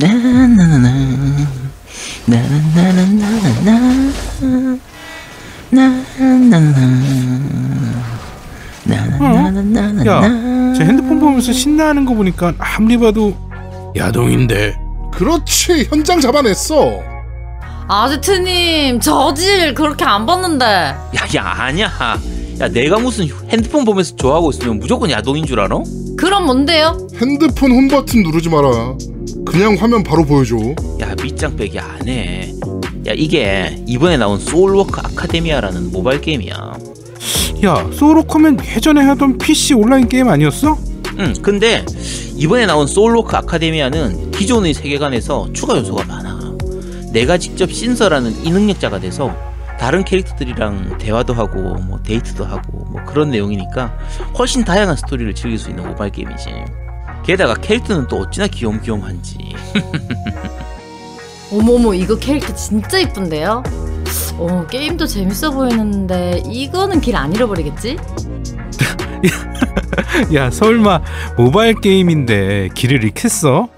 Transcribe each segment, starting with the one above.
나나나나 나 나나나나나 나 나나나나나 야, 제 핸드폰 보면서 신나하는 거 보니까 아무리 봐도 야동인데. 그렇지 현장 잡아냈어. 아제트님 저질 그렇게 안 봤는데 야야 아니야 야 내가 무슨 핸드폰 보면서 좋아하고 있으면 무조건 야동인 줄 알아? 그럼 뭔데요? 핸드폰 홈 버튼 누르지 마라. 그냥 화면 바로 보여줘. 야 밑장 빼기 안 해. 야 이게 이번에 나온 소울워커 아카데미아라는 모바일 게임이야. 야, 소울워커면 예전에 하던 PC 온라인 게임 아니었어? 응 근데 이번에 나온 소울워커 아카데미아는 기존의 세계관에서 추가 요소가 많아. 내가 직접 신설하는 이 능력자가 돼서 다른 캐릭터들이랑 대화도 하고 뭐 데이트도 하고 뭐 그런 내용이니까 훨씬 다양한 스토리를 즐길 수 있는 모바일 게임이지 게다가 캐릭터는 또 어찌나 귀염귀염한지 어머머 이거 캐릭터 진짜 이쁜데요? 어 게임도 재밌어 보이는데 이거는 길 안 잃어버리겠지? 야, 설마 모바일 게임인데 길을 잃겠어?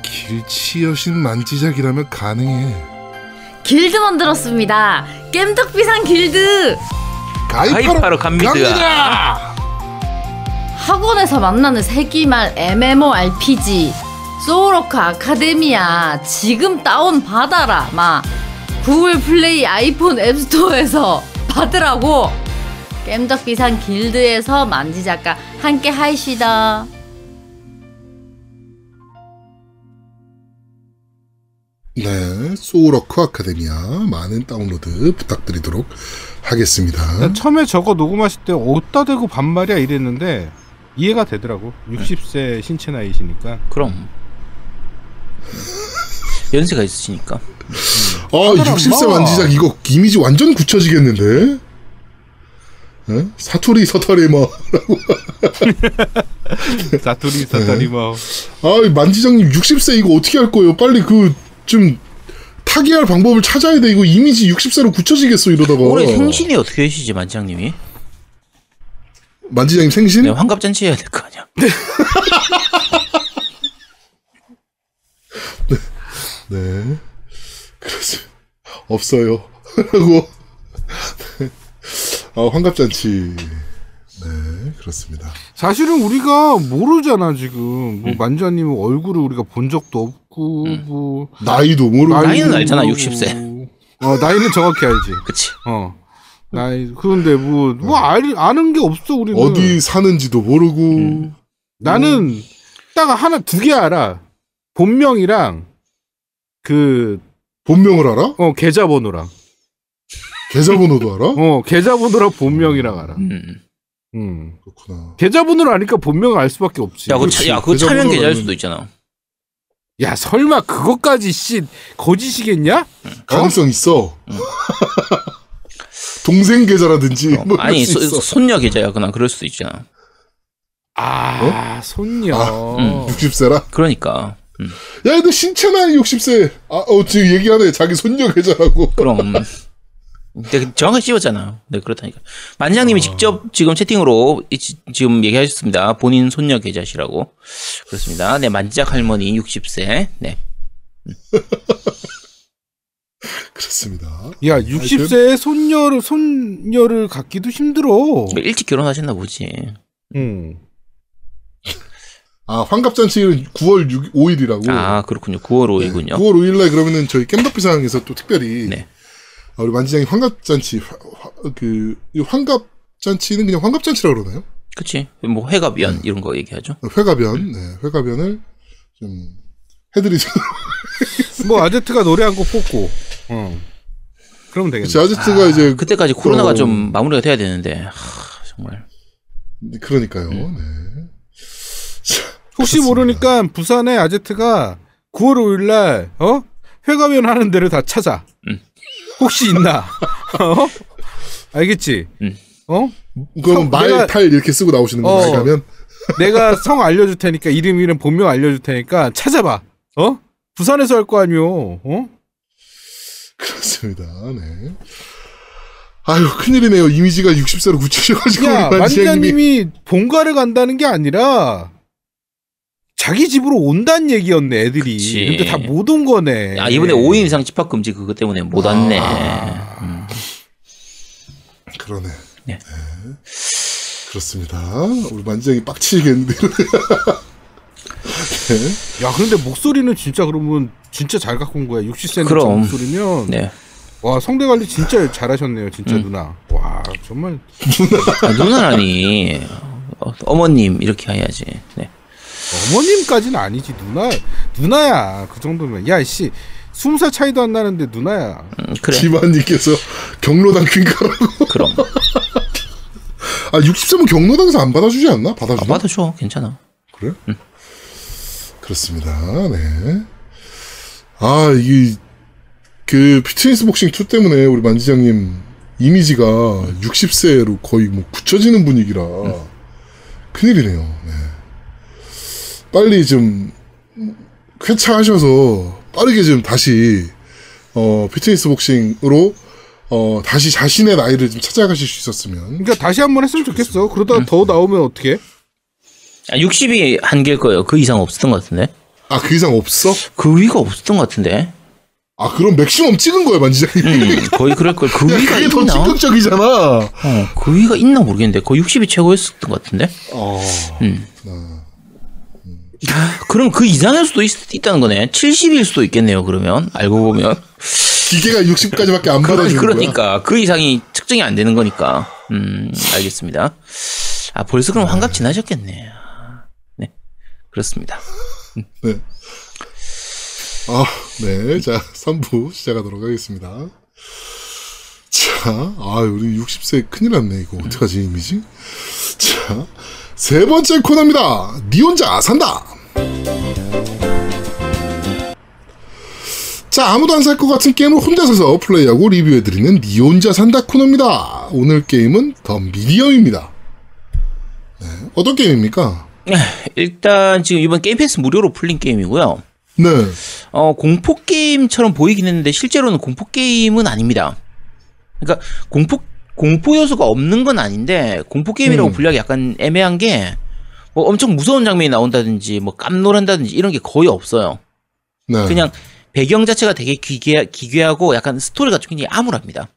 길치 여신 만지작이라면 가능해. 길드 만들었습니다 겜덕비상 길드 가입하러, 가입하러 갑니다. 갑니다. 학원에서 만나는 세기말 MMORPG 소울워커 아카데미아 지금 다운 받아라 마. 구글 플레이 아이폰 앱스토어에서 받으라고. 겜덕 비상 길드에서 만지 작가 함께 하입시다. 네, 소울워커 아카데미아 많은 다운로드 부탁드리도록 하겠습니다. 난 처음에 저거 녹음하실 때 어디다 대고 반말이야 이랬는데 이해가 되더라고. 60세 신체 나이시니까. 그럼 연세가 있으시니까 아, 사람 60세 뭐. 만지작 이거 이미지 완전 굳혀지겠는데? 에? 사투리 서타리 뭐. 사투리 사다리 뭐. 아, 만지작님 60세 이거 어떻게 할 거예요? 빨리 그 좀 타개할 방법을 찾아야 돼. 이거 이미지 60세로 굳혀지겠어 이러다가. 올해 생신이 어떻게 되시지 만장님이? 만지작님 생신? 네, 환갑잔치 해야 될 거 아니야 네. 그렇습니다. 없어요. 라고. 네. 아, 환갑잔치. 네, 그렇습니다. 사실은 우리가 모르잖아 지금. 뭐 만자님 얼굴을 우리가 본 적도 없고 뭐 나이도 모르고. 나이는 알잖아, 모르고. 60세. 어 나이는 정확히 알지. 그치 어 나이 그런데 뭐뭐 아는 게 없어 우리는. 어디 사는지도 모르고. 음. 나는 딱 하나 두 개 알아. 본명이랑 그 본명을 알아? 어 계좌번호랑. 계좌번호도 알아? 어 계좌번호랑 본명이랑 알아. 음. 음. 그렇구나. 계좌번호를 아니까 본명을 알 수밖에 없지. 야, 그거, 그렇지. 차, 야, 그거 계좌 차면 계좌일 수도 있잖아. 야 설마 그것까지 씨 거짓이겠냐? 가능성 있어. 동생 계좌라든지. 어, 뭐 아니, 소. 손녀 계좌야. 그나 그럴 수도 있잖아. 아 손녀. 음. 60세라? 그러니까. 음. 야, 근데 신체 나이 60세. 아, 어, 지금 얘기하네. 자기 손녀 계좌라고. 그럼. 근데 정확히 씹었잖아. 네, 그렇다니까. 만장님이 직접 지금 채팅으로 이- 지- 지금 얘기하셨습니다. 본인 손녀 계좌시라고. 그렇습니다. 네, 만지작 할머니 60세. 네. 그렇습니다. 야 60세의 손녀를 손녀를 갖기도 힘들어. 일찍 결혼하셨나 보지. 음. 아, 환갑잔치는 9월 6, 5일이라고. 아, 그렇군요. 9월 5일군요. 9월 5일날 그러면은 저희 깸덕비상에서 또 특별히 네. 아, 우리 만지장이 환갑잔치 화- 화- 그이 환갑잔치는 그냥 환갑잔치라고 그러나요? 그치. 뭐 회갑연 이런 거 얘기하죠. 회가변, 네, 회가변을 좀 해드리죠. 뭐 아제트가 노래 한 곡 뽑고. 어. 그러면 되겠네. 그치, 아제트가 이제 그때까지 코로나가 어, 좀 마무리가 돼야 되는데. 하, 정말. 그러니까요. 음. 네. 자, 혹시 그렇습니다. 모르니까 부산에 아제트가 9월 5일 날 어? 회가면 하는 데를 다 찾아. 음. 혹시 있나? 어? 알겠지? 음. 어? 그럼 성- 말, 내가- 탈 이렇게 쓰고 나오시는 어. 거예요. 가면 내가 성 알려줄 테니까 이름 이름 본명 알려줄 테니까 찾아봐. 어? 부산에서 할 거 아니요. 어? 그렇습니다. 네. 아유 큰일이네요. 이미지가 60세로 굳히셔가지고 야 만지장님이 본가를 간다는 게 아니라 자기 집으로 온다는 얘기였네 애들이. 그치. 근데 다 못 온 거네. 야, 이번에 5인 이상 집합 금지 그것 때문에 못 왔네. 아. 음. 그러네. 네. 그렇습니다. 우리 만지장이 빡치겠는데. 야 근데 목소리는 진짜 그러면 진짜 잘 갖고 온 거야. 60cm 그럼. 목소리면. 네. 와 성대 관리 진짜 잘하셨네요, 진짜 음. 누나. 와 정말. 아, 누나라니. 어, 어머님 이렇게 해야지. 네. 어머님까지는 아니지 누나 누나야 그 정도면 야씨 스무 살 차이도 안 나는데 누나야 음, 그래. 지만님께서 경로당 퀸카라고. 그럼. 아, 60세면 경로당에서 안 받아주지 않나? 아, 받아주나? 받아줘. 괜찮아. 그래? 그렇습니다. 네. 아, 이게, 그, 피트니스 복싱 2 때문에 우리 만지장님 이미지가 60세로 거의 뭐 굳혀지는 분위기라 큰일이네요. 네. 빨리 좀 쾌차하셔서 빠르게 좀 다시 어, 피트니스 복싱으로 어, 다시 자신의 나이를 좀 찾아가실 수 있었으면 그러니까 다시 한번 했으면 좋겠어 그러다가 더 나오면 어떻게 아, 60이 한계일 거예요. 그 이상 없었던 것 같은데. 아 그 이상 없어? 그 위가 없었던 것 같은데. 아 그럼 맥시멈 찍은 거야 만지장님 음, 거의 그럴 걸. 그 위가 그게 더 있나? 충격적이잖아 어, 그 위가 있나 모르겠는데. 거의 60이 최고였었던 것 같은데. 어, 음. 그럼 그 이상일 수도 있, 있다는 거네. 70일 수도 있겠네요. 그러면 알고 보면. 기계가 60까지밖에 안 받아주는 거야 그러니까 그 이상이 측정이 안 되는 거니까. 음, 알겠습니다. 아 벌써 그럼 환갑 지나셨겠네. 네, 그렇습니다. 네. 아, 네. 자, 3부 시작하도록 하겠습니다. 자, 아, 우리 60세 큰일 났네, 이거. 어떡하지, 이미지? 자, 세 번째 코너입니다. 니 혼자 산다! 자, 아무도 안 살 것 같은 게임을 혼자 사서 플레이하고 리뷰해드리는 니 혼자 산다 코너입니다. 오늘 게임은 더 미디엄입니다. 네. 어떤 게임입니까? 일단 지금 이번 게임 패스 무료로 풀린 게임이고요. 네. 어, 공포 게임처럼 보이긴 했는데 실제로는 공포 게임은 아닙니다. 그러니까 공포 공포 요소가 없는 건 아닌데 공포 게임이라고 음. 분류하기 약간 애매한 게 뭐 엄청 무서운 장면이 나온다든지 뭐 깜놀한다든지 이런 게 거의 없어요. 네. 그냥 배경 자체가 되게 기괴, 기괴하고 약간 스토리가 굉장히 암울합니다.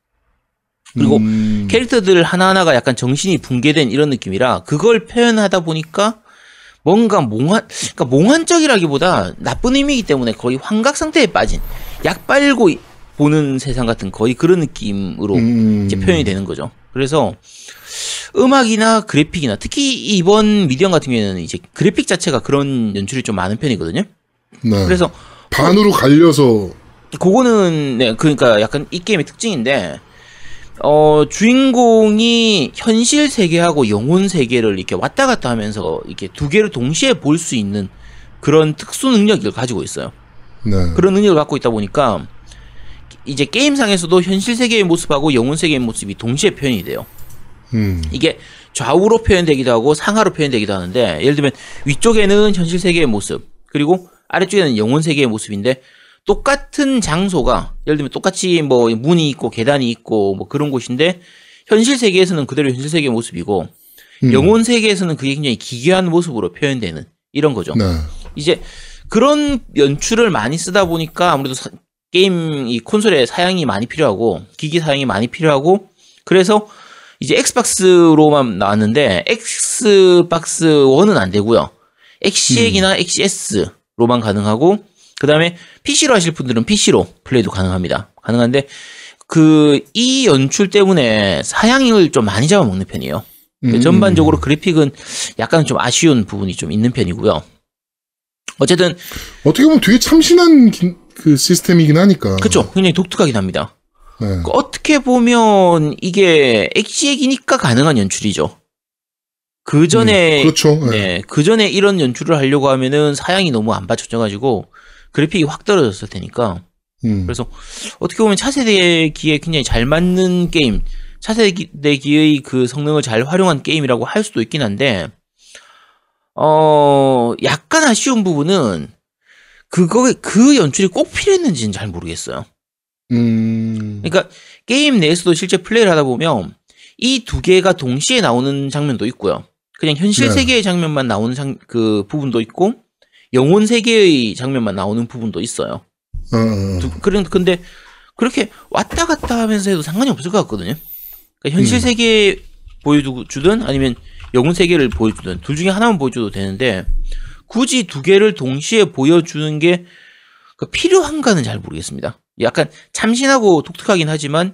그리고 음, 캐릭터들 하나하나가 약간 정신이 붕괴된 이런 느낌이라 그걸 표현하다 보니까 뭔가 몽환, 그러니까 몽환적이라기보다 나쁜 의미이기 때문에 거의 환각 상태에 빠진 약 빨고 보는 세상 같은 거의 그런 느낌으로 음. 이제 표현이 되는 거죠. 그래서 음악이나 그래픽이나 특히 이번 미디엄 같은 경우에는 이제 그래픽 자체가 그런 연출이 좀 많은 편이거든요. 네. 그래서 반으로 갈려서 그거는 네 그러니까 약간 이 게임의 특징인데 어 주인공이 현실 세계하고 영혼 세계를 이렇게 왔다 갔다 하면서 이렇게 두 개를 동시에 볼 수 있는 그런 특수 능력을 가지고 있어요. 네. 그런 능력을 갖고 있다 보니까 이제 게임상에서도 현실 세계의 모습하고 영혼 세계의 모습이 동시에 표현이 돼요. 음. 이게 좌우로 표현되기도 하고 상하로 표현되기도 하는데 예를 들면 위쪽에는 현실 세계의 모습 그리고 아래쪽에는 영혼 세계의 모습인데 똑같은 장소가 예를 들면 똑같이 뭐 문이 있고 계단이 있고 뭐 그런 곳인데 현실 세계에서는 그대로 현실 세계의 모습이고 음. 영혼 세계에서는 그게 굉장히 기괴한 모습으로 표현되는 이런 거죠. 네. 이제 그런 연출을 많이 쓰다 보니까 아무래도 사- 게임 이 콘솔에 사양이 많이 필요하고 기기 사양이 많이 필요하고 그래서 이제 엑스박스로만 나왔는데 엑스박스 1은 안 되고요. 엑시엑이나 엑시S로만 가능하고 그 다음에 PC로 하실 분들은 PC로 플레이도 가능합니다. 가능한데 그 이 연출 때문에 사양을 좀 많이 잡아먹는 편이에요. 음. 전반적으로 그래픽은 약간 좀 아쉬운 부분이 좀 있는 편이고요. 어쨌든 어떻게 보면 되게 참신한 기- 그 시스템이긴 하니까. 그쵸 굉장히 독특하긴 합니다. 네. 그 어떻게 보면 이게 엑시액이니까 가능한 연출이죠. 그 전에 음, 그렇죠. 네. 네, 그 전에 이런 연출을 하려고 하면은 사양이 너무 안 받쳐져 가지고 그래픽이 확 떨어졌을 테니까 음. 그래서 어떻게 보면 차세대기에 굉장히 잘 맞는 게임, 차세대기의 그 성능을 잘 활용한 게임이라고 할 수도 있긴 한데, 어, 약간 아쉬운 부분은 그거, 그 연출이 꼭 필요했는지는 잘 모르겠어요. 음. 그러니까 게임 내에서도 실제 플레이를 하다 보면 이 두 개가 동시에 나오는 장면도 있고요. 그냥 현실 네. 세계의 장면만 나오는 장, 그 부분도 있고 영혼 세계의 장면만 나오는 부분도 있어요. 두- 그런 근데 그렇게 왔다 갔다 하면서 해도 상관이 없을 것 같거든요. 그러니까 현실 음. 세계 보여주든 아니면 영혼 세계를 보여주든 둘 중에 하나만 보여줘도 되는데 굳이 두 개를 동시에 보여주는 게그 필요한가는 잘 모르겠습니다. 약간 참신하고 독특하긴 하지만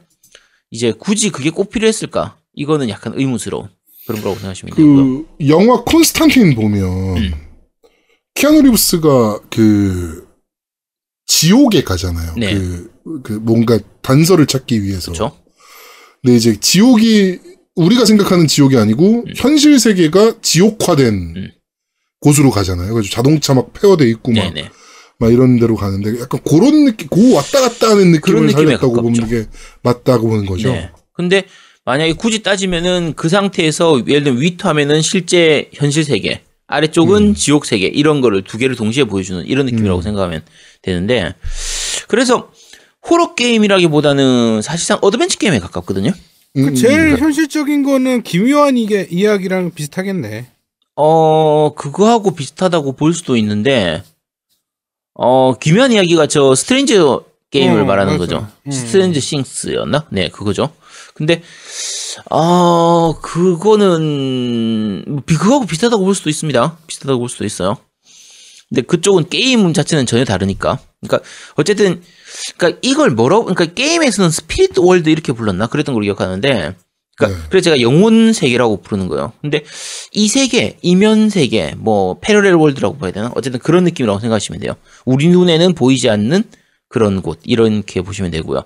이제 굳이 그게 꼭 필요했을까? 이거는 약간 의문스러운 그런 거라고 생각하시면 되고요. 그 영화 콘스탄틴 보면 음. 키아누 리브스가 그 지옥에 가잖아요. 네. 그, 그 뭔가 단서를 찾기 위해서. 그렇죠? 근데 이제 지옥이 우리가 생각하는 지옥이 아니고 현실 세계가 지옥화된 음. 곳으로 가잖아요. 그래서 자동차 막 폐허돼 있고 막, 네네. 막 이런 데로 가는데 약간 그런 느낌, 고 왔다 갔다 하는 느낌을 살렸다고 가깝죠. 보는 게 맞다고 보는 거죠. 네. 근데 만약에 굳이 따지면은 그 상태에서 예를 들면 위쪽 화면은 실제 현실 세계, 아래쪽은 지옥 세계 이런 거를 두 개를 동시에 보여주는 이런 느낌이라고 음. 생각하면 되는데 그래서 호러 게임이라기보다는 사실상 어드벤처 게임에 가깝거든요. 음, 그 음, 제일 음. 현실적인 거는 기묘한 이게 이야기랑 비슷하겠네. 어 그거하고 비슷하다고 볼 수도 있는데 어 기묘한 이야기가 저 Strange 게임을 어, 말하는 맞아요. 거죠. 음. Strange Things였나? 네, 그거죠. 근데 어 그거는 뭐 비- 그거하고 비슷하다고 볼 수도 있습니다. 비슷하다고 볼 수도 있어요. 근데 그쪽은 게임 자체는 전혀 다르니까. 그러니까 어쨌든 그러니까 이걸 뭐라고 그러니까 게임에서는 Spirit World 이렇게 불렀나 그랬던 걸로 기억하는데 그러니까 네. 그래서 제가 영혼 세계라고 부르는 거예요. 근데 이 세계, 이면 세계, 뭐 parallel world라고 봐야 되나? 어쨌든 그런 느낌이라고 생각하시면 돼요. 우리 눈에는 보이지 않는 그런 곳 이렇게 보시면 되고요.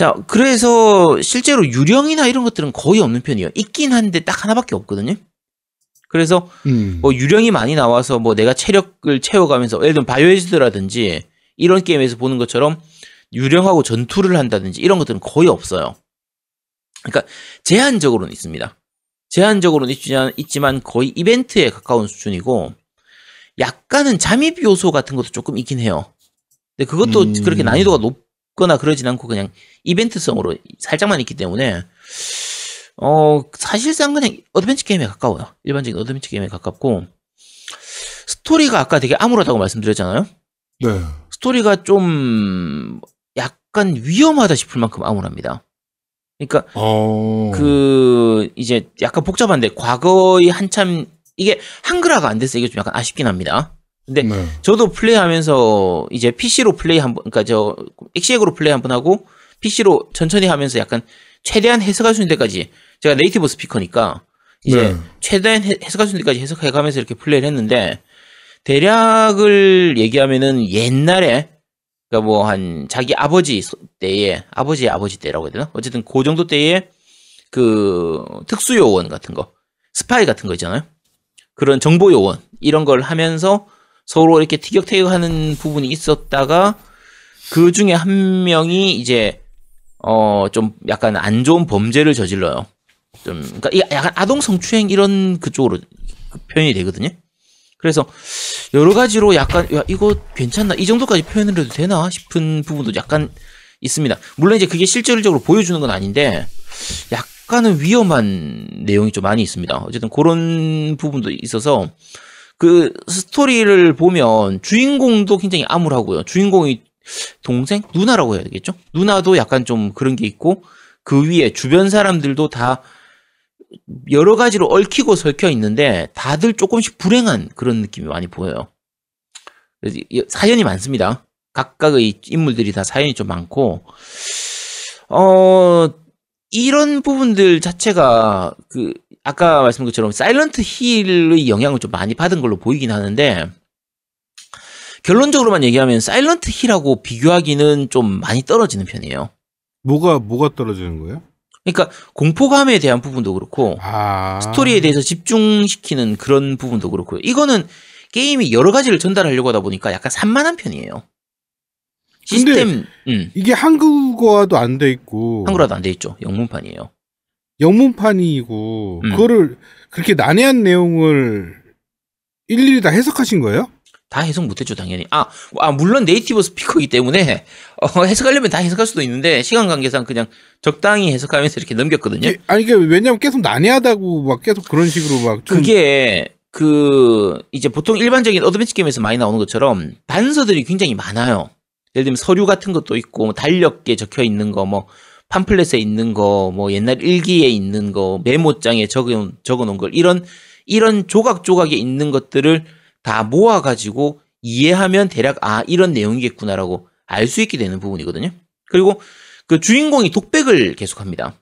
자, 그래서 실제로 유령이나 이런 것들은 거의 없는 편이에요. 있긴 한데 딱 하나밖에 없거든요. 그래서 음. 뭐 유령이 많이 나와서 뭐 내가 체력을 채워가면서 예를 들면 바이오헤즈드라든지 이런 게임에서 보는 것처럼 유령하고 전투를 한다든지 이런 것들은 거의 없어요. 그러니까 제한적으로는 있습니다. 제한적으로는 있지만, 있지만 거의 이벤트에 가까운 수준이고 약간은 잠입 요소 같은 것도 조금 있긴 해요. 근데 그것도 음. 그렇게 난이도가 높거나 그러진 않고 그냥 이벤트성으로 살짝만 있기 때문에 어 사실상 그냥 어드벤처 게임에 가까워요. 일반적인 어드벤처 게임에 가깝고 스토리가 아까 되게 암울하다고 말씀드렸잖아요. 네. 스토리가 좀 약간 위험하다 싶을 만큼 암울합니다. 그러니까 어. 그 이제 약간 복잡한데 과거에 한참 이게 한글화가 안 돼서 이게 좀 약간 아쉽긴 합니다. 근데 네. 저도 플레이하면서 이제 PC로 플레이 한 번, 그러니까 저 엑시액으로 플레이 한 번 하고 PC로 천천히 하면서 약간 최대한 해석할 수 있는 데까지 제가 native speaker니까 이제 네. 최대한 해- 해석할 수 있는 데까지 해석해가면서 이렇게 플레이를 했는데 대략을 얘기하면은 옛날에 그러니까 뭐 한 자기 아버지 소- 때에 아버지의 아버지 때라고 해야 되나? 어쨌든 그 정도 때에 그 특수 요원 같은 거 스파이 같은 거 있잖아요. 그런 정보 요원 이런 걸 하면서 서로 이렇게 티격태격하는 부분이 있었다가 그 중에 한 명이 이제 어 좀 약간 안 좋은 범죄를 저질러요. 좀 그러니까 이 약간 아동 성추행 이런 그쪽으로 그 표현이 되거든요. 그래서 여러 가지로 약간 야 이거 괜찮나 이 정도까지 표현을 해도 되나 싶은 부분도 약간 있습니다. 물론 이제 그게 실질적으로 보여주는 건 아닌데 약간은 위험한 내용이 좀 많이 있습니다. 어쨌든 그런 부분도 있어서 그 스토리를 보면 주인공도 굉장히 암울하고요. 주인공이 동생 누나라고 해야 되겠죠? 누나도 약간 좀 그런 게 있고 그 위에 주변 사람들도 다 여러 가지로 얽히고 설켜 있는데 다들 조금씩 불행한 그런 느낌이 많이 보여요. 사연이 많습니다. 각각의 인물들이 다 사연이 좀 많고 어 이런 부분들 자체가 그 아까 말씀드린 것처럼 사일런트 힐의 영향을 좀 많이 받은 걸로 보이긴 하는데 결론적으로만 얘기하면 사일런트 힐하고 비교하기는 좀 많이 떨어지는 편이에요. 뭐가 뭐가 떨어지는 거예요? 그러니까 공포감에 대한 부분도 그렇고 아 스토리에 대해서 집중시키는 그런 부분도 그렇고요. 이거는 게임이 여러 가지를 전달하려고 하다 보니까 약간 산만한 편이에요. 시스템, 음, 이게 한국어화도 안 돼 있고 한글화도 안 돼 있죠. 영문판이에요. 영문판이고 음. 그거를 그렇게 난해한 내용을 일일이 다 해석하신 거예요? 다 해석 못했죠, 당연히. 아, 아 물론 네이티브 스피커이기 때문에 어, 해석하려면 다 해석할 수도 있는데 시간 관계상 그냥 적당히 해석하면서 이렇게 넘겼거든요. 이게- 아니 이게 왜냐면 계속 난해하다고 막 계속 그런 식으로 막 좀 그게 그 이제 보통 일반적인 어드벤처 게임에서 많이 나오는 것처럼 단서들이 굉장히 많아요. 예를 들면 서류 같은 것도 있고 뭐 달력에 적혀 있는 거, 뭐 팜플렛에 있는 거, 뭐 옛날 일기에 있는 거, 메모장에 적어 적어 놓은 걸 이런 이런 조각 조각에 있는 것들을 다 모아 가지고 이해하면 대략 아 이런 내용이겠구나라고 알 수 있게 되는 부분이거든요. 그리고 그 주인공이 독백을 계속합니다.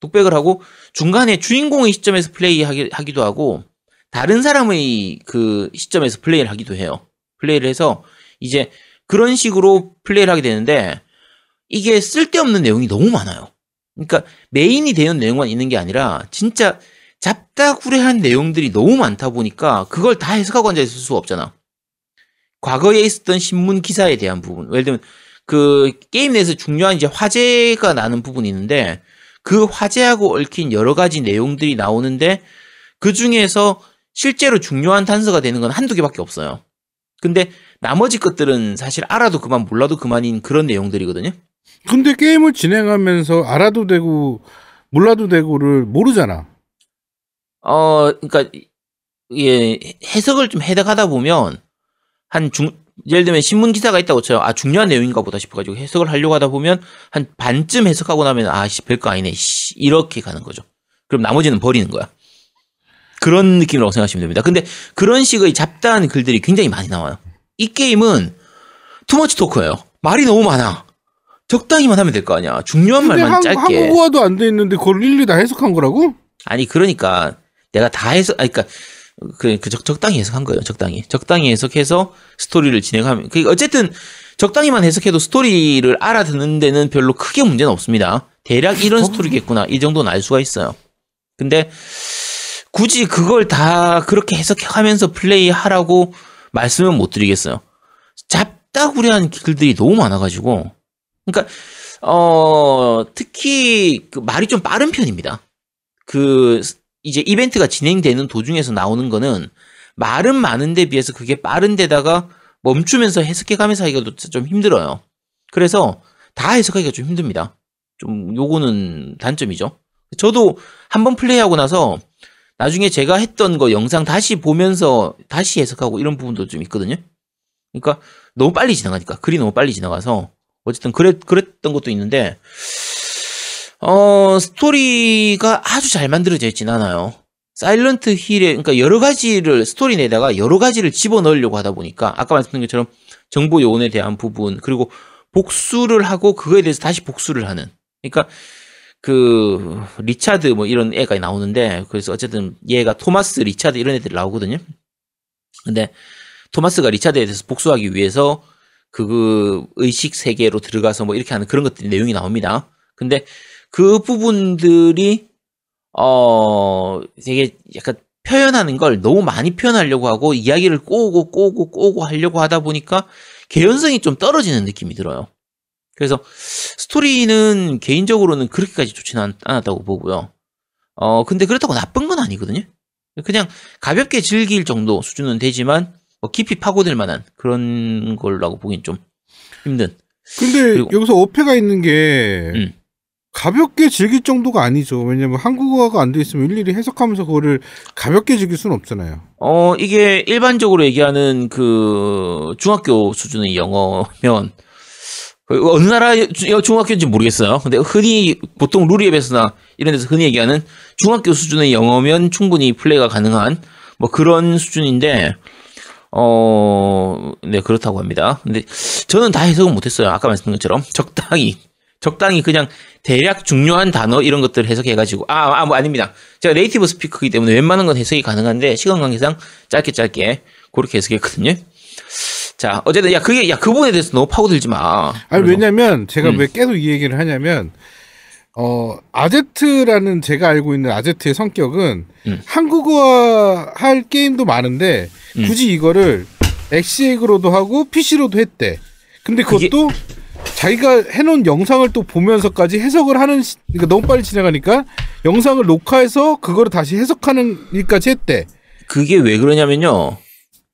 독백을 하고 중간에 주인공의 시점에서 플레이하기도 하고 다른 사람의 그 시점에서 플레이를 하기도 해요. 플레이를 해서 이제 그런 식으로 플레이를 하게 되는데 이게 쓸데없는 내용이 너무 많아요. 그러니까 메인이 되는 내용만 있는 게 아니라 진짜 잡다구레한 내용들이 너무 많다 보니까 그걸 다 해석하고 앉아 있을 수가 없잖아. 과거에 있었던 신문 기사에 대한 부분. 예를 들면 그 게임 내에서 중요한 이제 화제가 나는 부분이 있는데 그 화제하고 얽힌 여러 가지 내용들이 나오는데 그 중에서 실제로 중요한 단서가 되는 건 한두 개밖에 없어요. 근데 나머지 것들은 사실 알아도 그만 몰라도 그만인 그런 내용들이거든요. 근데 게임을 진행하면서 알아도 되고 몰라도 되고를 모르잖아. 어, 그러니까 예, 해석을 좀 해석하다 보면 한 중, 예를 들면 신문 기사가 있다고 쳐요. 아, 중요한 내용인가 보다 싶어가지고 해석을 하려고 하다 보면 한 반쯤 해석하고 나면 아, 씨, 별거 아니네. 씨, 이렇게 가는 거죠. 그럼 나머지는 버리는 거야. 그런 느낌이라고 생각하시면 됩니다. 근데 그런 식의 잡다한 글들이 굉장히 많이 나와요. 이 게임은 투머치 토크예요. 말이 너무 많아. 적당히만 하면 될 거 아니야. 중요한 말만 한, 짧게. 한국어도 안 돼 있는데 그걸 일일이 다 해석한 거라고? 아니 그러니까 내가 다 해석 아니 그러니까 그, 그 적, 적당히 해석한 거예요. 적당히 적당히 해석해서 스토리를 진행하면 그 어쨌든 적당히만 해석해도 스토리를 알아듣는 데는 별로 크게 문제는 없습니다. 대략 이런 스토리겠구나 이 정도는 알 수가 있어요. 근데 굳이 그걸 다 그렇게 해석하면서 플레이하라고 말씀은 못 드리겠어요. 잡다구리한 글들이 너무 많아가지고 그러니까 어 특히 그 말이 좀 빠른 편입니다. 그 이제 이벤트가 진행되는 도중에서 나오는 거는 말은 많은데 비해서 그게 빠른데다가 멈추면서 해석해가면서 하기가 좀 힘들어요. 그래서 다 해석하기가 좀 힘듭니다. 좀 요거는 단점이죠. 저도 한번 플레이하고 나서 나중에 제가 했던 거 영상 다시 보면서 다시 해석하고 이런 부분도 좀 있거든요. 그러니까 너무 빨리 지나가니까 글이 너무 빨리 지나가서 어쨌든 그랬 그랬던 것도 있는데 어, 스토리가 아주 잘 만들어져 있진 않아요. Silent Hill에, 그러니까 여러 가지를, 스토리 내다가 여러 가지를 집어넣으려고 하다 보니까, 아까 말씀드린 것처럼 정보 요원에 대한 부분, 그리고 복수를 하고 그거에 대해서 다시 복수를 하는. 그러니까, 그, 리차드 뭐 이런 애가 나오는데, 그래서 어쨌든 얘가 토마스, 리차드 이런 애들이 나오거든요. 근데, 토마스가 리차드에 대해서 복수하기 위해서 그 의식 세계로 들어가서 뭐 이렇게 하는 그런 것들이 내용이 나옵니다. 근데 그 부분들이 어 되게 약간 표현하는 걸 너무 많이 표현하려고 하고 이야기를 꼬고 꼬고 꼬고 하려고 하다 보니까 개연성이 좀 떨어지는 느낌이 들어요. 그래서 스토리는 개인적으로는 그렇게까지 좋지는 않았다고 보고요. 어 근데 그렇다고 나쁜 건 아니거든요. 그냥 가볍게 즐길 정도 수준은 되지만 뭐 깊이 파고들 만한 그런 걸라고 보긴 좀 힘든. 근데 여기서 어폐가 있는 게 음. 가볍게 즐길 정도가 아니죠. 왜냐면 한국어가 안 돼 있으면 일일이 해석하면서 그거를 가볍게 즐길 수는 없잖아요. 어, 이게 일반적으로 얘기하는 그 중학교 수준의 영어면 그 어느 나라 주- 중학교인지 모르겠어요. 근데 흔히 보통 루리앱에서나 이런 데서 흔히 얘기하는 중학교 수준의 영어면 충분히 플레이가 가능한 뭐 그런 수준인데 어, 네, 그렇다고 합니다. 근데 저는 다 해석은 못했어요. 아까 말씀드린 것처럼 적당히 적당히 그냥 대략 중요한 단어 이런 것들 해석해가지고 아, 아, 뭐 아닙니다. 제가 네이티브 스피커이기 때문에 웬만한 건 해석이 가능한데 시간 관계상 짧게 짧게 그렇게 해석했거든요. 자, 어쨌든 야 그게 야 그 부분에 대해서 너무 파고들지 마. 아니 그래서- 왜냐면 제가 음. 왜 계속 이 얘기를 하냐면 어 아제트라는 제가 알고 있는 아제트의 성격은 음. 한국어 할 게임도 많은데 음. 굳이 이거를 엑시엑으로도 하고 PC로도 했대. 근데 그것도 자기가 해놓은 영상을 또 보면서까지 해석을 하는 시- 그러니까 너무 빨리 지나가니까 영상을 녹화해서 그거를 다시 해석하는 일까지 했대. 그게 왜 그러냐면요.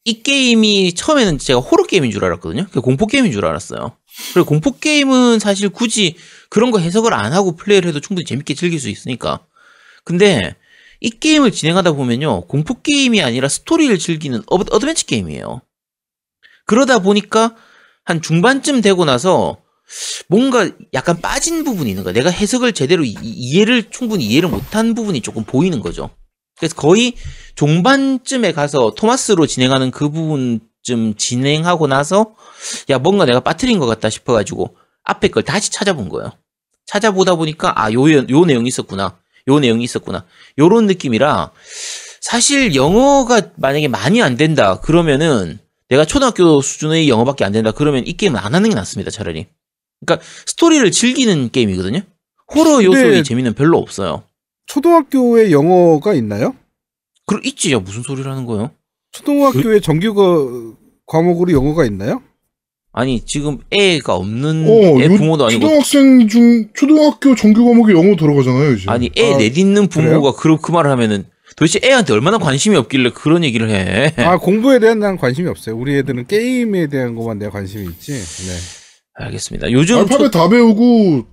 이 게임이 처음에는 제가 호러 게임인 줄 알았거든요. 공포 게임인 줄 알았어요. 그리고 공포 게임은 사실 굳이 그런 거 해석을 안 하고 플레이를 해도 충분히 재밌게 즐길 수 있으니까. 근데 이 게임을 진행하다 보면요. 공포 게임이 아니라 스토리를 즐기는 어, 어드벤처 게임이에요. 그러다 보니까 한 중반쯤 되고 나서 뭔가 약간 빠진 부분이 있는 거야. 내가 해석을 제대로 이- 이해를 충분히 이해를 못한 부분이 조금 보이는 거죠. 그래서 거의 종반쯤에 가서 토마스로 진행하는 그 부분 쯤 진행하고 나서 야 뭔가 내가 빠뜨린 것 같다 싶어가지고 앞에 걸 다시 찾아본 거예요. 찾아보다 보니까 아 요 요 내용이 있었구나. 요 내용이 있었구나. 요런 느낌이라 사실 영어가 만약에 많이 안 된다 그러면은 내가 초등학교 수준의 영어밖에 안 된다 그러면 이 게임은 안 하는 게 낫습니다 차라리. 그러니까 스토리를 즐기는 게임이거든요. 호러 요소의 재미는 별로 없어요. 초등학교에 영어가 있나요? 그럼 있지 야 무슨 소리를 하는 거예요? 초등학교에 정규 과목으로 영어가 있나요? 아니 지금 애가 없는 어, 애요 부모도 아니고 초등학생 중 초등학교 정규 과목에 영어 들어가잖아요 이제. 아니 애 아, 내딛는 부모가 그, 그 말을 하면은 도대체 애한테 얼마나 관심이 없길래 그런 얘기를 해. 아 공부에 대한 난 관심이 없어요. 우리 애들은 게임에 대한 것만 내가 관심이 있지. 네. 알겠습니다. 요즘 알파벳 다 배우고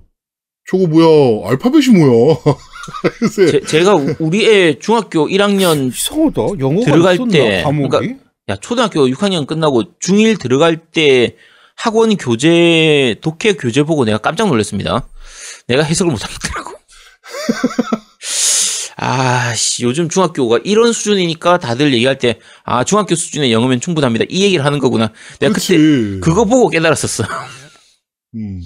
저거 뭐야 알파벳이 뭐야? 제, 가 우리 애 중학교 1학년 이상하다. 영어가 들어갈 있었나 때, 과목이? 그러니까 야 초등학교 6학년 끝나고 중1 들어갈 때 학원 교재 독해 교재 보고 내가 깜짝 놀랐습니다. 내가 해석을 못 하겠더라고. 아 씨 요즘 중학교가 이런 수준이니까 다들 얘기할 때 아 중학교 수준의 영어면 충분합니다. 이 얘기를 하는 거구나. 내가 그치. 그때 그거 보고 깨달았었어. 음.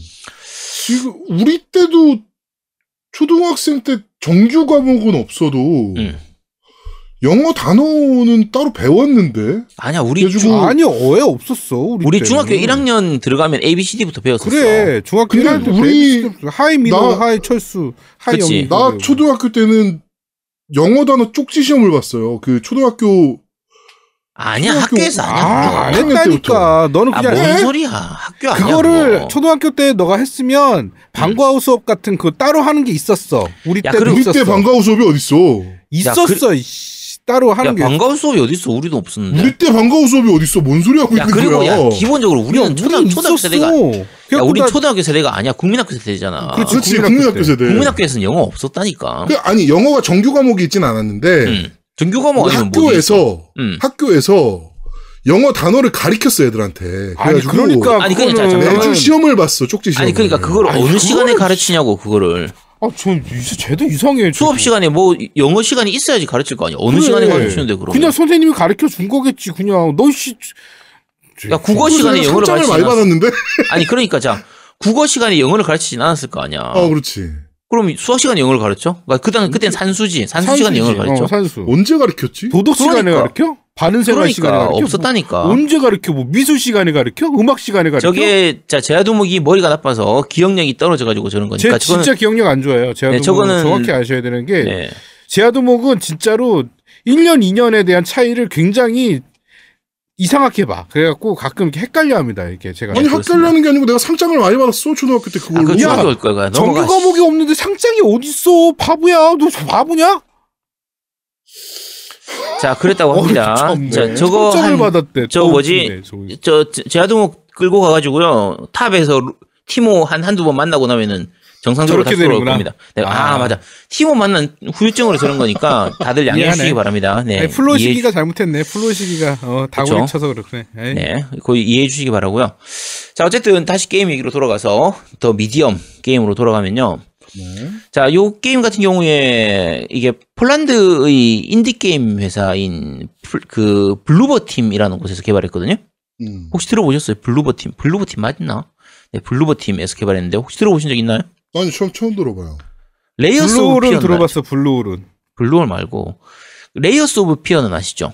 지금 우리 때도 초등학생 때 정규 과목은 없어도 응. 영어 단어는 따로 배웠는데 아니야 우리 중, 아니 어에 없었어. 우리, 우리. 중학교 1학년 들어가면 A B C D부터 배웠었어. 그래 중학교 근데 1학년 때 우리- Hi 나- Hi 철수 Hi. 영희 나 초등학교 때는 영어 단어 쪽지 시험을 봤어요. 그 초등학교 아니야 초등학교- 학교에서 안 아, 안 했다니까. 너는 아, 그냥 뭔 해? 소리야. 학교 아니야. 그거를 그거. 초등학교 때 너가 했으면 방과후 수업 같은 거 따로 하는 게 있었어. 우리 야, 그리고 우리 있었어. 때 방과후 수업이 어딨어? 있었어. 이씨. 따로 하는 야, 게. 방과후 수업이 어딨어? 우리도 없었는데. 우리 때 방과후 수업이 어딨어? 뭔 소리 하고 야, 있는 그리고 거야? 야, 기본적으로 우리는 야, 초등, 초등학교. 세대가. 야, 그래갖고 우린 나- 초등학교 세대가 아니야. 국민학교 세대잖아. 그렇지. 그렇지 국민학교 국민학교 때. 세대. 국민학교에서는 영어 없었다니까. 그, 아니 영어가 정규 과목이 있진 않았는데 응. 정규 과목 아니면 뭐 학교에서 응. 학교에서 영어 단어를 가르쳤어 애들한테. 아니 그래가지고 그러니까 아니, 그러니까 매주 시험을 봤어 쪽지 시험. 아니 그러니까 그걸 아니, 어느 시간에 그거는 가르치냐고 그거를 아, 저 이제 쟤도 이상해. 수업. 시간에 뭐 영어 시간이 있어야지 가르칠 거 아니야. 어느 그래. 시간에 가르치는데 그러면. 그냥 선생님이 가르쳐 준 거겠지. 그냥 너씨 야 국어 시간에 영어를 가르치지 많이. 받았는데. 아니 그러니까 자 국어 시간에 영어를 가르치진 않았을 거 아니야. 아 그렇지. 그럼 수학 시간에 영어를 가르쳐? 그러니까 그당 그땐 산수지. 산수 시간에 영어를 가르쳐. 어, 산수. 언제 가르쳤지? 도덕 시간에 그러니까. 가르쳐? 바른 생활 시간에 그러니까 가르쳐? 없었다니까. 뭐, 언제 가르쳐? 뭐 미술 시간에 가르쳐? 음악 시간에 가르쳐? 저게 자 제아두목이 머리가 나빠서 기억력이 떨어져 가지고 저런 제 거니까 저거는 진짜 기억력 안 좋아요. 제아도목 네, 저거는- 정확히 아셔야 되는 게 네. 제아도목은 진짜로 1년 2년에 대한 차이를 굉장히 이상하게 봐. 그래갖고 가끔 이렇게 헷갈려 합니다. 이렇게 제가. 아니. 학교라는 게 아니고 내가 상장을 많이 받았어 초등학교 때 아, 그걸로. 그 야. 정규. 과목이 없는데 상장이 어딨어? 바보야. 너 바보냐? 자, 그랬다고 합니다. 참네. 자, 저거 상장을 한 받았대. 저 뭐지? 네, 저거. 저 제- 제아두목 끌고 가가지고요 탑에서 루- 티모 한 한두 번 만나고 나면은 정상적으로 다시 돌아올. 겁니다. 네, 아. 아. 맞아. 티모 만난 후유증으로 저런 거니까 다들 양해해 미안해. 주시기 바랍니다. 네. 플로 시기가 잘못했네. 플로 시기가 어, 다구리? 쳐서 그렇네. 에이. 네, 거의 이해해 주시기 바라고요. 자, 어쨌든 다시 게임 얘기로 돌아가서 더 미디엄 게임으로 돌아가면요. 네. 자, 요 게임 같은 경우에 이게 폴란드의 인디 게임 회사인 플- 그 블루버 팀이라는 곳에서 개발했거든요. 음. 혹시 들어보셨어요? Bloober Team. Bloober Team 맞나? 네, Bloober Team에서 개발했는데 혹시 들어보신 적 있나요? 아니 처음 처음 들어봐요. Layers of Fear는 들어봤어. 블루울은. 블루얼 말고 Layers of Fear는 아시죠?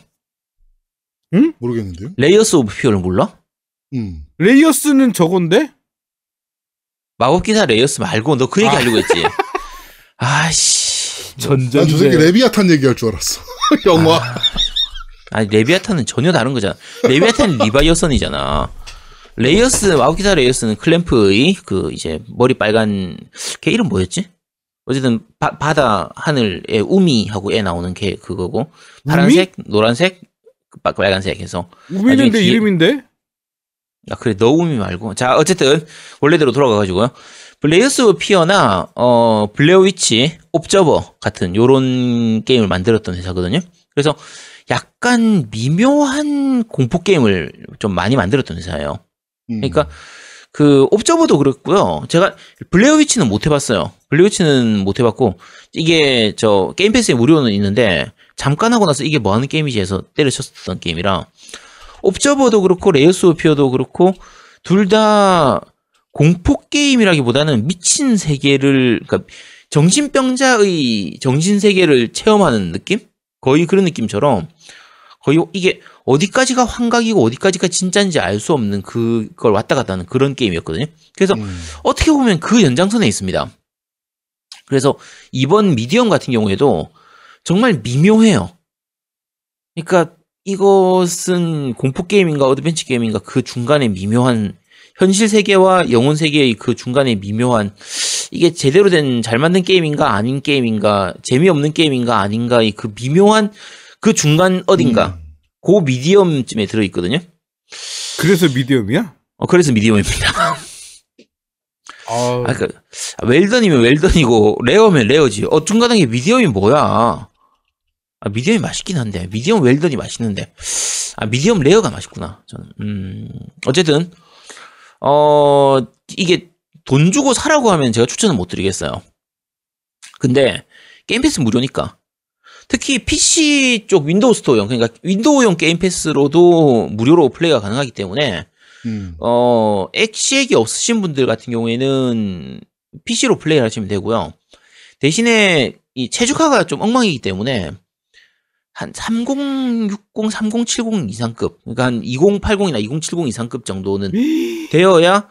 모르겠는데요. Layers of Fear를 몰라? 음. 레이어스는 저건데? 마법 기사 레이어스 말고 너 그 얘기 아. 하려고 했지. 아씨. 전전. 난 저 새끼 레비아탄 얘기할 줄 알았어. 영화. 아 니 레비아탄은 전혀 다른 거잖아. 레비아탄이 리바이어선이잖아. 레이어스 마법기사 레이어스는 클램프의 그 이제 머리 빨간 걔 이름 뭐였지? 어쨌든 바, 바다 하늘에 우미하고 애 나오는 걔 그거고 파란색, 노란색, 빨- 빨간색 해서 우미는 내 뒤에- 이름인데? 야 그래 너 우미 말고 자 어쨌든 원래대로 돌아가가지고요. 블레이어스 피어나 어 블레어 위치 옵저버 같은 요런 게임을 만들었던 회사거든요. 그래서 약간 미묘한 공포 게임을 좀 많이 만들었던 회사예요. 음. 그러니까 그 옵저버도 그렇고요. 제가 블레어 위치는 못 해봤어요. 블레어 위치는 못 해봤고 이게 저 게임 패스에 무료는 있는데 잠깐 하고 나서 이게 뭐 하는 게임이지 해서 때려쳤었던 게임이라 옵저버도 그렇고 레이어스 오브 피어도 그렇고 둘 다 공포 게임이라기보다는 미친 세계를 그러니까 정신병자의 정신 세계를 체험하는 느낌? 거의 그런 느낌처럼 거의 이게 어디까지가 환각이고 어디까지가 진짜인지 알 수 없는 그걸 왔다 갔다 하는 그런 게임이었거든요. 그래서 음. 어떻게 보면 그 연장선에 있습니다. 그래서 이번 미디엄 같은 경우에도 정말 미묘해요. 그러니까 이것은 공포 게임인가 어드벤처 게임인가 그 중간에 미묘한 현실 세계와 영혼 세계의 그 중간에 미묘한 이게 제대로 된 잘 만든 게임인가 아닌 게임인가 재미없는 게임인가 아닌가의 그 미묘한 그 중간 어딘가 음. 그 미디엄쯤에 들어 있거든요. 그래서 미디엄이야? 어 그래서 미디엄입니다. 아, 아, 그, 웰던이면 웰던이고, 레어면 레어지. 어, 중간에 미디엄이 뭐야? 아, 미디엄이 맛있긴 한데, 미디엄 웰던이 맛있는데. 아, 미디엄 레어가 맛있구나. 저는, 음, 어쨌든, 어, 이게 돈 주고 사라고 하면 제가 추천은 못 드리겠어요. 근데, 게임 패스 무료니까. 특히 PC 쪽 윈도우 스토어용, 그러니까 윈도우용 게임 패스로도 무료로 플레이가 가능하기 때문에, 음. 어, 엑시엑이 없으신 분들 같은 경우에는 PC로 플레이를 하시면 되고요. 대신에 이 최적화가 좀 엉망이기 때문에 한 3060, 3070 이상급, 그러니까 한 2080이나 2070 이상급 정도는 되어야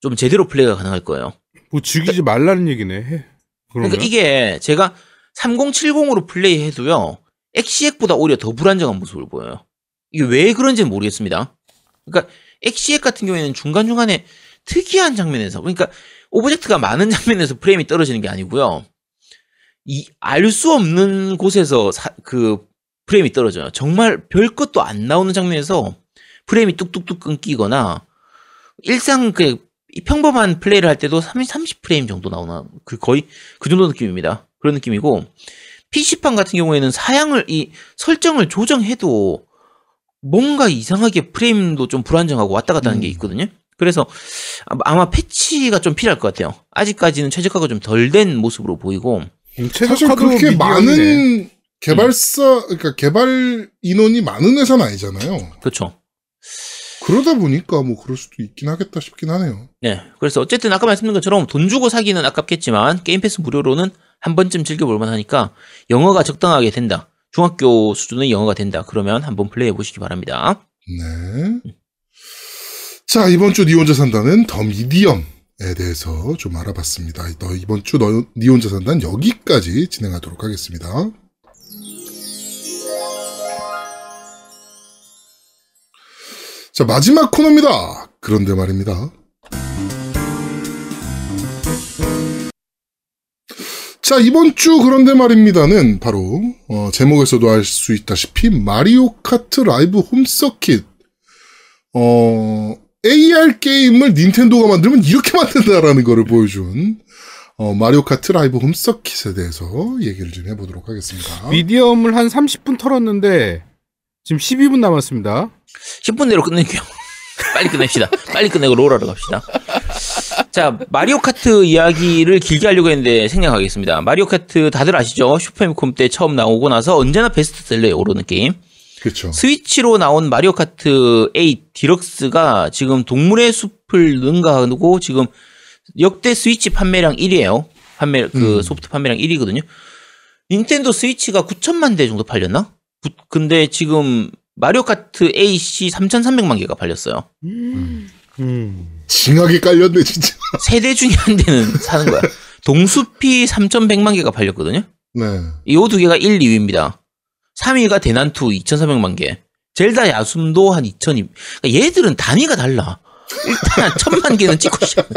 좀 제대로 플레이가 가능할 거예요. 뭐 죽이지 말라는 얘기네. 해. 그러면 그러니까 이게 제가 3070으로 플레이해도요, 엑시엑보다 오히려 더 불안정한 모습을 보여요. 이게 왜 그런지는 모르겠습니다. 그러니까 엑시엑 같은 경우에는 중간중간에 특이한 장면에서, 그러니까 object가 많은 장면에서 프레임이 떨어지는 게 아니고요. 이, 알 수 없는 곳에서 사- 그 프레임이 떨어져요. 정말 별 것도 안 나오는 장면에서 프레임이 뚝뚝뚝 끊기거나, 일상 그, 이 평범한 플레이를 할 때도 30, 30프레임 정도 나오나, 그 거의 그 정도 느낌입니다. 그런 느낌이고, PC판 같은 경우에는 사양을, 이 설정을 조정해도 뭔가 이상하게 프레임도 좀 불안정하고 왔다 갔다 하는 게 음. 있거든요. 그래서 아마- 패치가 좀 필요할 것 같아요. 아직까지는 최적화가 좀 덜 된 모습으로 보이고, 음, 사실 최적화도 그렇게. 많은 개발사, 그러니까 개발 인원이 많은 회사는 아니잖아요. 그렇죠. 그러다 보니까 뭐 그럴 수도 있긴 하겠다 싶긴 하네요. 네. 그래서 어쨌든 아까 말씀드린 것처럼 돈 주고 사기는 아깝겠지만 게임 패스 무료로는 한 번쯤 즐겨볼 만 하니까 영어가 적당하게 된다. 중학교 수준의 영어가 된다. 그러면 한번 플레이해 보시기 바랍니다. 네. 자, 이번 주 니 혼자 산다는 더 미디엄에 대해서 좀 알아봤습니다. 너 이번 주 너, 니 혼자 산다는 여기까지 진행하도록 하겠습니다. 자, 마지막 코너입니다. 그런데 말입니다. 자, 이번 주 그런데 말입니다는 바로, 어, 제목에서도 알 수 있다시피, 마리오 카트 라이브 홈 서킷. 어, AR 게임을 닌텐도가 만들면 이렇게 만든다라는 거를 보여준, 어, 마리오 카트 라이브 홈 서킷에 대해서 얘기를 좀 해보도록 하겠습니다. 미디엄을 한 30분 털었는데 지금 12분 남았습니다. 10분 내로 끝낼게요. 빨리 끝냅시다. 빨리 끝내고 롤하러 갑시다. 자, 마리오 카트 이야기를 길게 하려고 했는데 생략하겠습니다. 마리오 카트 다들 아시죠? 슈퍼패미콤 때 처음 나오고 나서 언제나 베스트셀러에 오르는 게임. 그렇죠. 스위치로 나온 마리오 카트 8 디럭스가 지금 동물의 숲을 능가하고 지금 역대 스위치 판매량 1위에요. 판매 그 음. 소프트 판매량 1위거든요. 닌텐도 스위치가 9천만 대 정도 팔렸나? 구- 근데 지금 마리오 카트 AC 3,300만 개가 팔렸어요. 음. 징하게 깔렸네, 진짜. 세대 중에 한 대는 사는 거야. 동숲이 3,100만 개가 팔렸거든요. 네. 이 두 개가 1, 2위입니다. 3위가 대난투 2,400만 개. 젤다 야숨도 한 2,000이. 그러니까 얘들은 단위가 달라. 일단 천만 개는 찍고 시작.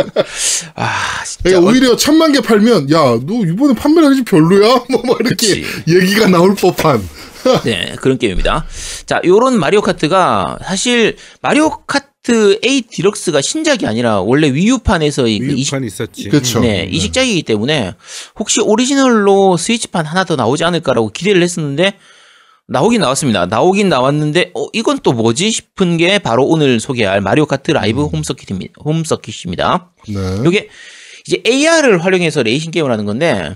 아, 진짜. 그러니까 오히려 천만 개 팔면, 야, 너 이번에 판매량이 좀 별로야? 뭐, 막 이렇게 그치. 얘기가 나올 법한. 네, 그런 게임입니다. 자, 요런 마리오 카트가 사실 마리오 카트 카트 8 디럭스가 신작이 아니라 원래 Wii U판에서 그 이식, Wii U판 있었지. 그쵸. 네, 이식작이기 때문에 혹시 오리지널로 스위치판 하나 더 나오지 않을까라고 기대를 했었는데 나오긴 나왔습니다. 나오긴 나왔는데 어 이건 또 뭐지 싶은 게 바로 오늘 소개할 마리오 카트 라이브 홈서킷입니다. 홈서킷입니다. 네. 이게 이제 AR을 활용해서 레이싱 게임을 하는 건데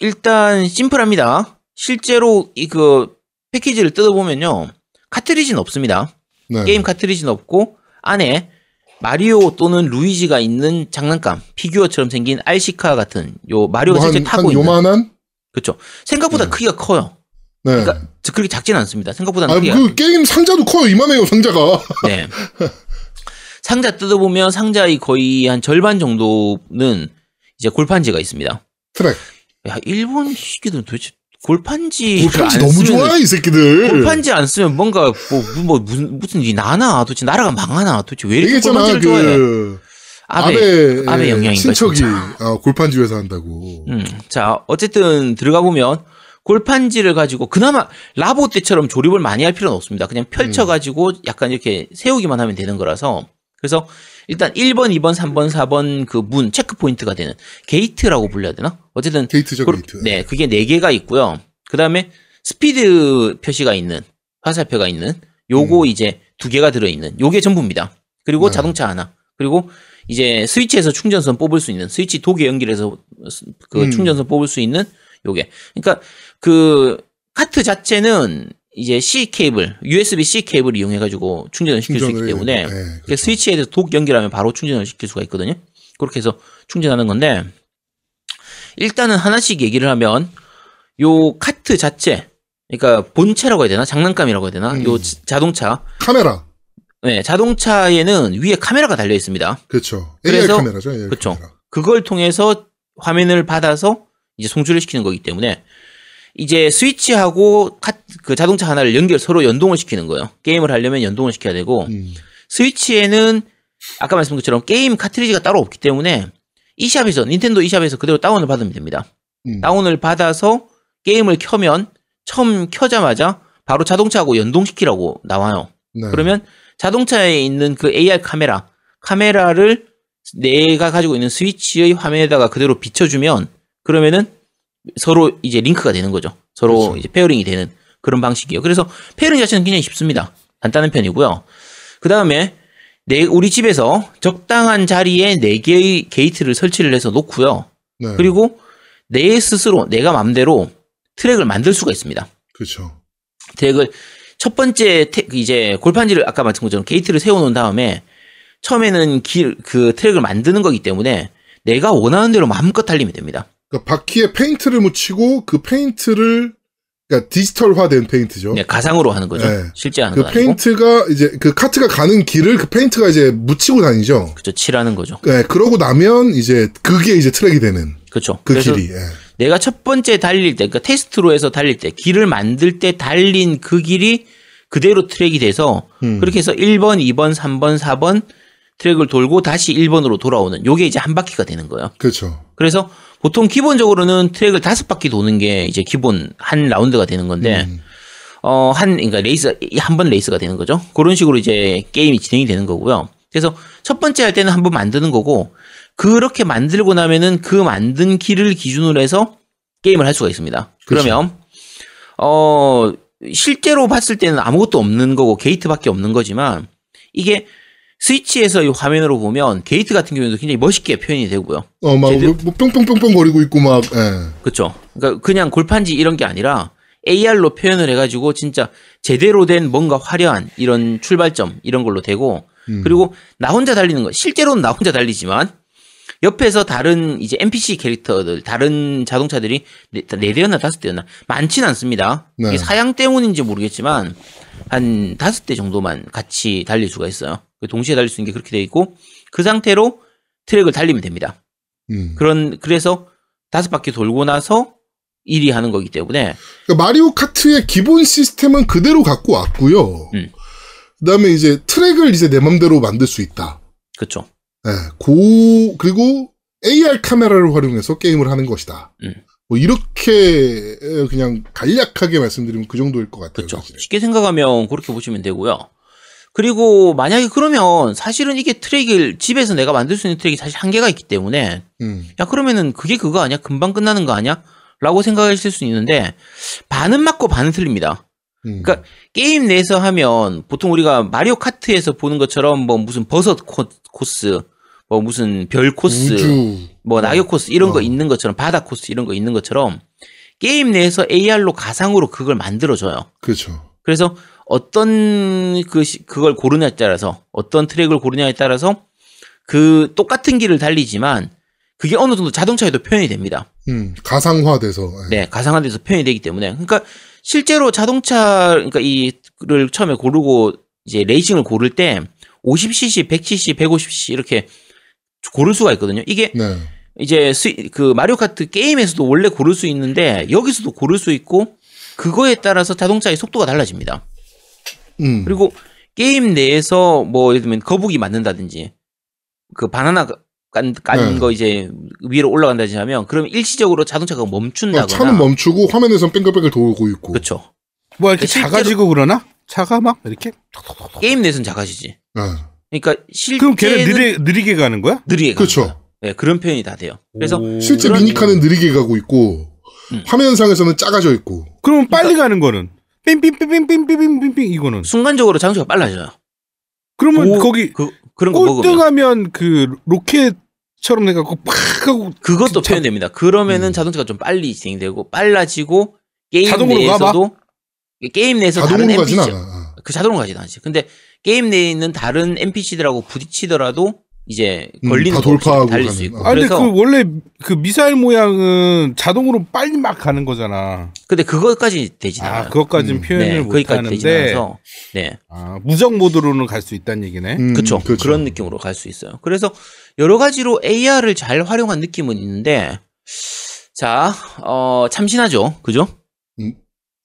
일단 심플합니다. 실제로 이 그 패키지를 뜯어보면요 카트리지는 없습니다. 네. 게임 카트리지는 없고 안에 마리오 또는 루이지가 있는 장난감 피규어처럼 생긴 RC카 같은 요 마리오가 뭐 실제 한, 타고 한 있는 요만한? 그렇죠. 생각보다 네. 크기가 커요. 네. 그러니까 저- 그렇게 작진 않습니다. 생각보다는 아, 크기가 그 게임 상자도 커요. 이만해요, 상자가. 네. 상자 뜯어보면 상자의 거의 한 절반 정도는 이제 골판지가 있습니다. 트랙. 야, 일본 시기들은 도대체 골판지 안 너무 좋아, 이 새끼들. 골판지 안 쓰면 뭔가 뭐, 뭐 무슨 무슨 일이 나나 도대체 나라가 망하나 도대체 왜 이렇게 골판지를 좋아해? 그, 아베 아베, 아베 영향인가 친척이 진짜. 어, 골판지 회사 한다고. 음, 자 어쨌든 들어가 보면 골판지를 가지고 그나마 라보 때처럼 조립을 많이 할 필요는 없습니다. 그냥 펼쳐 가지고 약간 이렇게 세우기만 하면 되는 거라서 그래서 일단 1번, 2번, 3번, 4번 그 문 체크 포인트가 되는 게이트라고 불려야 되나? 어쨌든 게이트죠, 그렇- 게이트. 네, 그게 네 개가 있고요. 그 다음에 스피드 표시가 있는 화살표가 있는 요거 이제 두 개가 들어 있는 요게 전부입니다. 그리고 네. 자동차 하나. 그리고 이제 스위치에서 충전선 뽑을 수 있는 스위치 도개 연결해서 그 음. 충전선 뽑을 수 있는 요게. 그러니까 그 카트 자체는 이제 C 케이블, USB C 케이블을 이용해 가지고 충전을 시킬 수 있기 충전을, 때문에 네, 그 그렇죠. 스위치에 대해서 독 연결하면 바로 충전을 시킬 수가 있거든요. 그렇게 해서 충전하는 건데 일단은 하나씩 얘기를 하면 요 카트 자체 그러니까 본체라고 해야 되나 장난감이라고 해야 되나 음. 요 자- 자동차 카메라. 네 자동차에는 위에 카메라가 달려 있습니다. 그렇죠. AI 그래서- 카메라죠. 카메라. 그걸 통해서 화면을 받아서 이제 송출을 시키는 거기 때문에 이제 스위치하고 카, 그 자동차 하나를 연결 서로 연동을 시키는 거예요. 게임을 하려면 연동을 시켜야 되고 음. 스위치에는 아까 말씀드린 것처럼 게임 카트리지가 따로 없기 때문에 e샵에서 닌텐도 e샵에서 그대로 다운을 받으면 됩니다. 음. 다운을 받아서 게임을 켜면 처음 켜자마자 바로 자동차하고 연동시키라고 나와요. 네. 그러면 자동차에 있는 그 AR 카메라, 카메라를 내가 가지고 있는 스위치의 화면에다가 그대로 비춰주면 그러면은 서로 이제 링크가 되는 거죠. 서로 그렇죠. 이제 pairing이 되는 그런 방식이에요. 그래서 pairing 자체는 굉장히 쉽습니다. 간단한 편이고요. 그 다음에 내 우리 집에서 적당한 자리에 네 개의 게이트를 설치를 해서 놓고요. 네. 그리고 내 스스로 내가 맘대로 트랙을 만들 수가 있습니다. 그렇죠. 트랙을 첫 번째 태- 이제 골판지를 아까 말씀 것처럼 게이트를 세워놓은 다음에 처음에는 길 그 트랙을 만드는 거기 때문에 내가 원하는 대로 마음껏 달리면 됩니다. 그러니까 바퀴에 페인트를 묻히고 그 페인트를 그러니까 디지털화된 페인트죠. 네, 가상으로 하는 거죠. 네. 실제 하는 그 거. 페인트가 이제 그 카트가 가는 길을 그 페인트가 이제 묻히고 다니죠. 그죠. 칠하는 거죠. 네, 그러고 나면 이제 그게 이제 트랙이 되는 그렇죠. 그 길이. 예. 내가 첫 번째 달릴 때, 그러니까 테스트로 해서 달릴 때, 길을 만들 때 달린 그 길이 그대로 트랙이 돼서 음. 그렇게 해서 1번, 2번, 3번, 4번 트랙을 돌고 다시 1번으로 돌아오는 요게 이제 한 바퀴가 되는 거예요. 그렇죠. 그래서 보통 기본적으로는 트랙을 다섯 바퀴 도는 게 이제 기본 한 라운드가 되는 건데 음. 어, 한, 그러니까 레이스, 한 번 레이스가 되는 거죠. 그런 식으로 이제 게임이 진행이 되는 거고요. 그래서 첫 번째 할 때는 한 번 만드는 거고, 그렇게 만들고 나면은 그 만든 길을 기준으로 해서 게임을 할 수가 있습니다. 그렇죠. 그러면, 어, 실제로 봤을 때는 아무것도 없는 거고, 게이트밖에 없는 거지만, 이게 스위치에서 이 화면으로 보면, 게이트 같은 경우에도 굉장히 멋있게 표현이 되고요. 어, 막, 제대로- 뭐, 뿅뿅뿅뿅 거리고 있고 막, 예. 그렇죠. 그러니까 그냥 골판지 이런 게 아니라 AR로 표현을 해가지고 진짜 제대로 된 뭔가 화려한 이런 출발점 이런 걸로 되고 음. 그리고 나 혼자 달리는 거 실제로는 나 혼자 달리지만 옆에서 다른 이제 NPC 캐릭터들 다른 자동차들이 네, 네 대였나 다섯 대였나 많지는 않습니다. 네. 이게 사양 때문인지 모르겠지만 한 다섯 대 정도만 같이 달릴 수가 있어요. 그 동시에 달릴 수 있는 게 그렇게 돼 있고 그 상태로 트랙을 달리면 됩니다. 음. 그런 그래서 다섯 바퀴 돌고 나서 1위 하는 거기 때문에 그러니까 마리오 카트의 기본 시스템은 그대로 갖고 왔고요. 음. 그다음에 이제 트랙을 이제 내 맘대로 만들 수 있다. 그렇죠. 예, 고 그리고 AR 카메라를 활용해서 게임을 하는 것이다. 음. 뭐 이렇게 에, 그냥 간략하게 말씀드리면 그 정도일 것 같아요. 그렇죠. 사실. 쉽게 생각하면 그렇게 보시면 되고요. 그리고 만약에 그러면 사실은 이게 트랙을 집에서 내가 만들 수 있는 트랙이 사실 한계가 있기 때문에 음. 야 그러면은 그게 그거 아니야? 금방 끝나는 거 아니야? 라고 생각하실 수 있는데 반은 맞고 반은 틀립니다. 음. 그러니까 게임 내에서 하면 보통 우리가 마리오 카트에서 보는 것처럼 뭐 무슨 버섯 코, 코스, 뭐 무슨 별 코스, 우주 뭐 낙엽 코스 이런 거 어. 있는 것처럼 바다 코스 이런 거 있는 것처럼 게임 내에서 AR로 가상으로 그걸 만들어줘요. 그렇죠. 그래서 어떤 그 시- 그걸 고르냐에 따라서 어떤 트랙을 고르냐에 따라서 그 똑같은 길을 달리지만 그게 어느 정도 자동차에도 표현이 됩니다. 음. 가상화돼서 예. 네, 가상화 돼서 표현이 되기 때문에. 그러니까 실제로 자동차, 그러니까 이를 처음에 고르고 이제 레이싱을 고를 때 50cc, 100cc, 150cc 이렇게 고를 수가 있거든요. 이게 네. 이제 스, 그 마리오 카트 게임에서도 원래 고를 수 있는데 여기서도 고를 수 있고 그거에 따라서 자동차의 속도가 달라집니다. 음. 그리고 게임 내에서 뭐 예를 들면 거북이 맞는다든지 그 바나나 깐 네. 거 이제 위로 올라간다든지 하면 그럼 일시적으로 자동차가 멈춘다거나 어, 차는 멈추고 화면에선 뺑글뺑글 돌고 있고. 그렇죠. 뭐 이렇게 실제로- 작아지고 그러나? 차가 막 이렇게? 게임 내에서는 작아지지. 예. 그러니까 실제 그럼 걔는 느리, 느리게 가는 거야? 느리게 가는 그렇죠. 거예요. 네, 그런 표현이 다 돼요. 그래서 오. 실제 미니카는 느리게 가고 있고 음. 화면상에서는 작아져 있고. 그러면 빨리 가는 거는? 삥삥삥삥삥삥삥삥 이거는. 순간적으로 자동차가 빨라져요. 그러면 오, 거기 그 그런 거 꼴등하면 그 로켓처럼 해갖고 팍 하고 그것도 자- 표현됩니다. 그러면은 음. 자동차가 좀 빨리 진행되고 빨라지고 게임 자동으로 내에서도 게임 내에서 다른 NPC 않아. 그 자동으로 가진 않지. 근데 게임 내에 있는 다른 NPC들하고 부딪히더라도 이제 음, 걸리는 없이 돌파하고 달릴 가는. 수 있고. 아, 아 근데 그래서 그 원래 그 미사일 모양은 자동으로 빨리 막 가는 거잖아. 근데 그것까지 되진 아 않아요. 그것까지는 음. 표현을 네, 못 하는데 네. 아, 무적 모드로는 갈 수 있다는 얘기네. 음, 그쵸. 그렇죠. 그런 느낌으로 갈 수 있어요. 그래서 여러 가지로 AR을 잘 활용한 느낌은 있는데, 자, 어, 참신하죠. 그죠?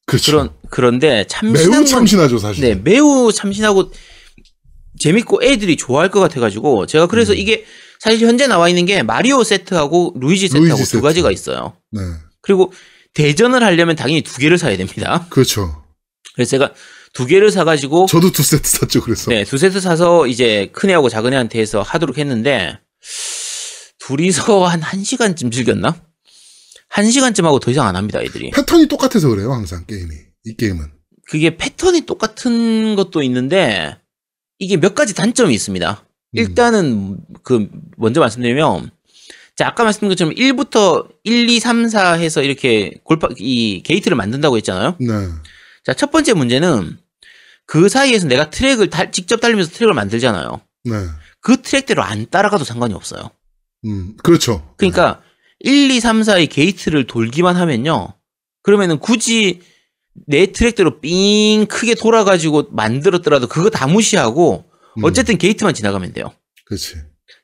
그렇죠. 그런, 그런데 참신한 매우 건- 참신하죠 사실. 네, 매우 참신하고 재밌고 애들이 좋아할 것 같아가지고, 제가 그래서 음. 이게 사실 현재 나와 있는 게 마리오 세트하고 루이지 세트하고 루이지 두 세트. 가지가 있어요. 네. 그리고 대전을 하려면 당연히 두 개를 사야 됩니다. 그렇죠. 그래서 제가 두 개를 사가지고, 저도 두 세트 샀죠. 그래서. 네, 두 세트 사서 이제 큰 애하고 작은 애한테 해서 하도록 했는데, 둘이서 한 1시간쯤 즐겼나? 1시간쯤 하고 더 이상 안 합니다, 애들이. 패턴이 똑같아서 그래요. 항상 게임이. 이 게임은. 그게 패턴이 똑같은 것도 있는데, 이게 몇 가지 단점이 있습니다. 음. 일단은, 그, 먼저 말씀드리면, 자, 아까 말씀드린 것처럼 1부터 1, 2, 3, 4 해서 이렇게 골파, 이 게이트를 만든다고 했잖아요. 네. 자, 첫 번째 문제는, 그 사이에서 내가 트랙을 달- 직접 달리면서 트랙을 만들잖아요. 네. 그 트랙대로 안 따라가도 상관이 없어요. 음. 그렇죠. 그러니까 1, 2, 3, 4의 게이트를 돌기만 하면요. 그러면은 굳이 내 트랙대로 삥 크게 돌아가지고 만들었더라도 그거 다 무시하고 음, 어쨌든 게이트만 지나가면 돼요. 그렇지.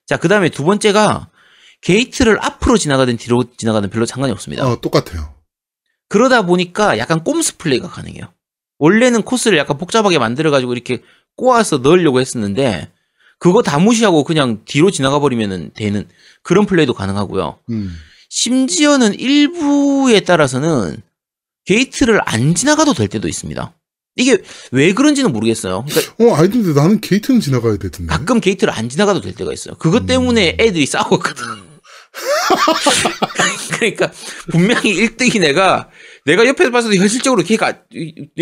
자, 그 다음에 두 번째가 게이트를 앞으로 지나가든 뒤로 지나가든 별로 상관이 없습니다. 어, 똑같아요. 그러다 보니까 약간 꼼수 플레이가 가능해요. 원래는 코스를 약간 복잡하게 만들어가지고 이렇게 꼬아서 넣으려고 했었는데 그거 다 무시하고 그냥 뒤로 지나가 버리면 되는 그런 플레이도 가능하고요. 음. 심지어는 일부에 따라서는 게이트를 안 지나가도 될 때도 있습니다. 이게 왜 그런지는 모르겠어요. 그러니까 어, 아이들 나는 게이트는 지나가야 되던데. 가끔 게이트를 안 지나가도 될 때가 있어요. 그것 음. 때문에 애들이 싸웠거든. 그러니까 분명히 1등이 내가 내가 옆에서 봤어도 현실적으로 걔가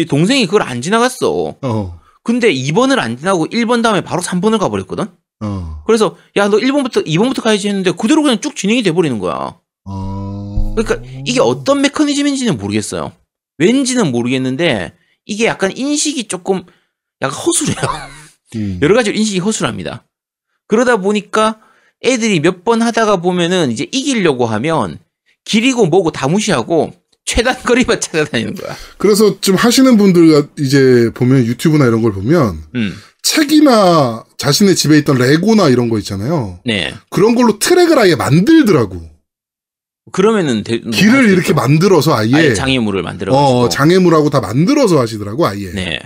동생이 그걸 안 지나갔어. 어. 근데 2번을 안 지나고 1번 다음에 바로 3번을 가버렸거든. 어. 그래서 야 너 1번부터 2번부터 가야지 했는데 그대로 그냥 쭉 진행이 돼버리는 거야. 어. 그러니까 이게 어떤 메커니즘인지는 모르겠어요. 왠지는 모르겠는데 이게 약간 인식이 조금 약간 허술해요. 음. 여러 가지로 인식이 허술합니다. 그러다 보니까 애들이 몇 번 하다가 보면은 이제 이기려고 하면 길이고 뭐고 다 무시하고 최단 거리만 찾아다니는 거야. 그래서 좀 하시는 분들 이제 보면 유튜브나 이런 걸 보면 음, 책이나 자신의 집에 있던 레고나 이런 거 있잖아요. 네. 그런 걸로 트랙을 아예 만들더라고. 그러면은 대, 뭐 길을 이렇게. 만들어서 아예, 아예 장애물을 만들어 어, 가지고. 장애물하고 다 만들어서 하시더라고 아예. 네.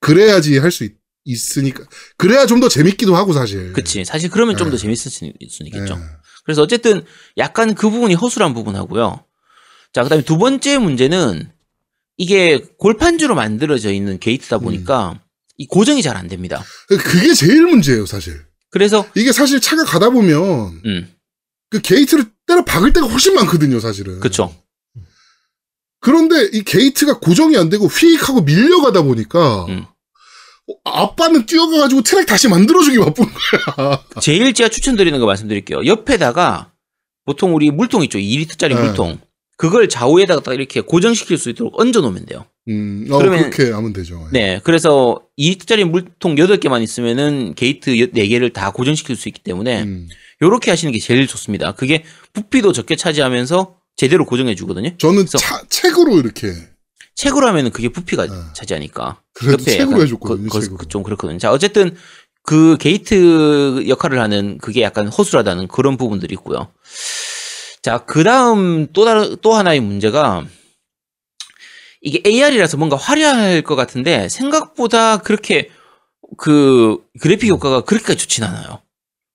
그래야지 할 수 있으니까. 그래야 좀 더 재밌기도 하고 사실. 그치. 사실 그러면 좀더 네. 재밌을 수 있- 있겠죠. 예. 그래서 어쨌든 약간 그 부분이 허술한 부분하고요. 자, 그 다음에 두 번째 문제는 이게 골판지로 만들어져 있는 게이트다 보니까 이 고정이 잘 안 됩니다. 그게 제일 문제예요, 사실. 그래서 이게 사실 차가 가다 보면 음, 그 게이트를 때려 박을 때가 훨씬 많거든요, 사실은. 그쵸. 그런데 이 게이트가 고정이 안 되고 휙 하고 밀려가다 보니까 음. 어, 아빠는 뛰어가가지고 트랙 다시 만들어주기 바쁜 거야. 제일 제가 추천드리는 거 말씀드릴게요. 옆에다가 보통 우리 물통 있죠. 2리터짜리 네. 물통. 그걸 좌우에다가 딱 이렇게 고정시킬 수 있도록 얹어 놓으면 돼요. 음, 어, 그러면- 그렇게 하면 되죠. 네. 그래서 2리터짜리 물통 8개만 있으면은 게이트 4개를 다 고정시킬 수 있기 때문에 음. 요렇게 하시는 게 제일 좋습니다. 그게 부피도 적게 차지하면서 제대로 고정해 주거든요. 저는 그래서- 차, 책으로 이렇게 책으로 하면은 그게 부피가 네. 차지하니까. 그래도 책으로 해줬거든요. 책으로. 그- 좀 그렇거든요. 자, 어쨌든 그 게이트 역할을 하는 그게 약간 허술하다는 그런 부분들이 있고요. 자, 그 다음 또 다른, 또 하나의 문제가 이게 AR이라서 뭔가 화려할 것 같은데 생각보다 그렇게 그 그래픽 효과가 그렇게까지 좋진 않아요.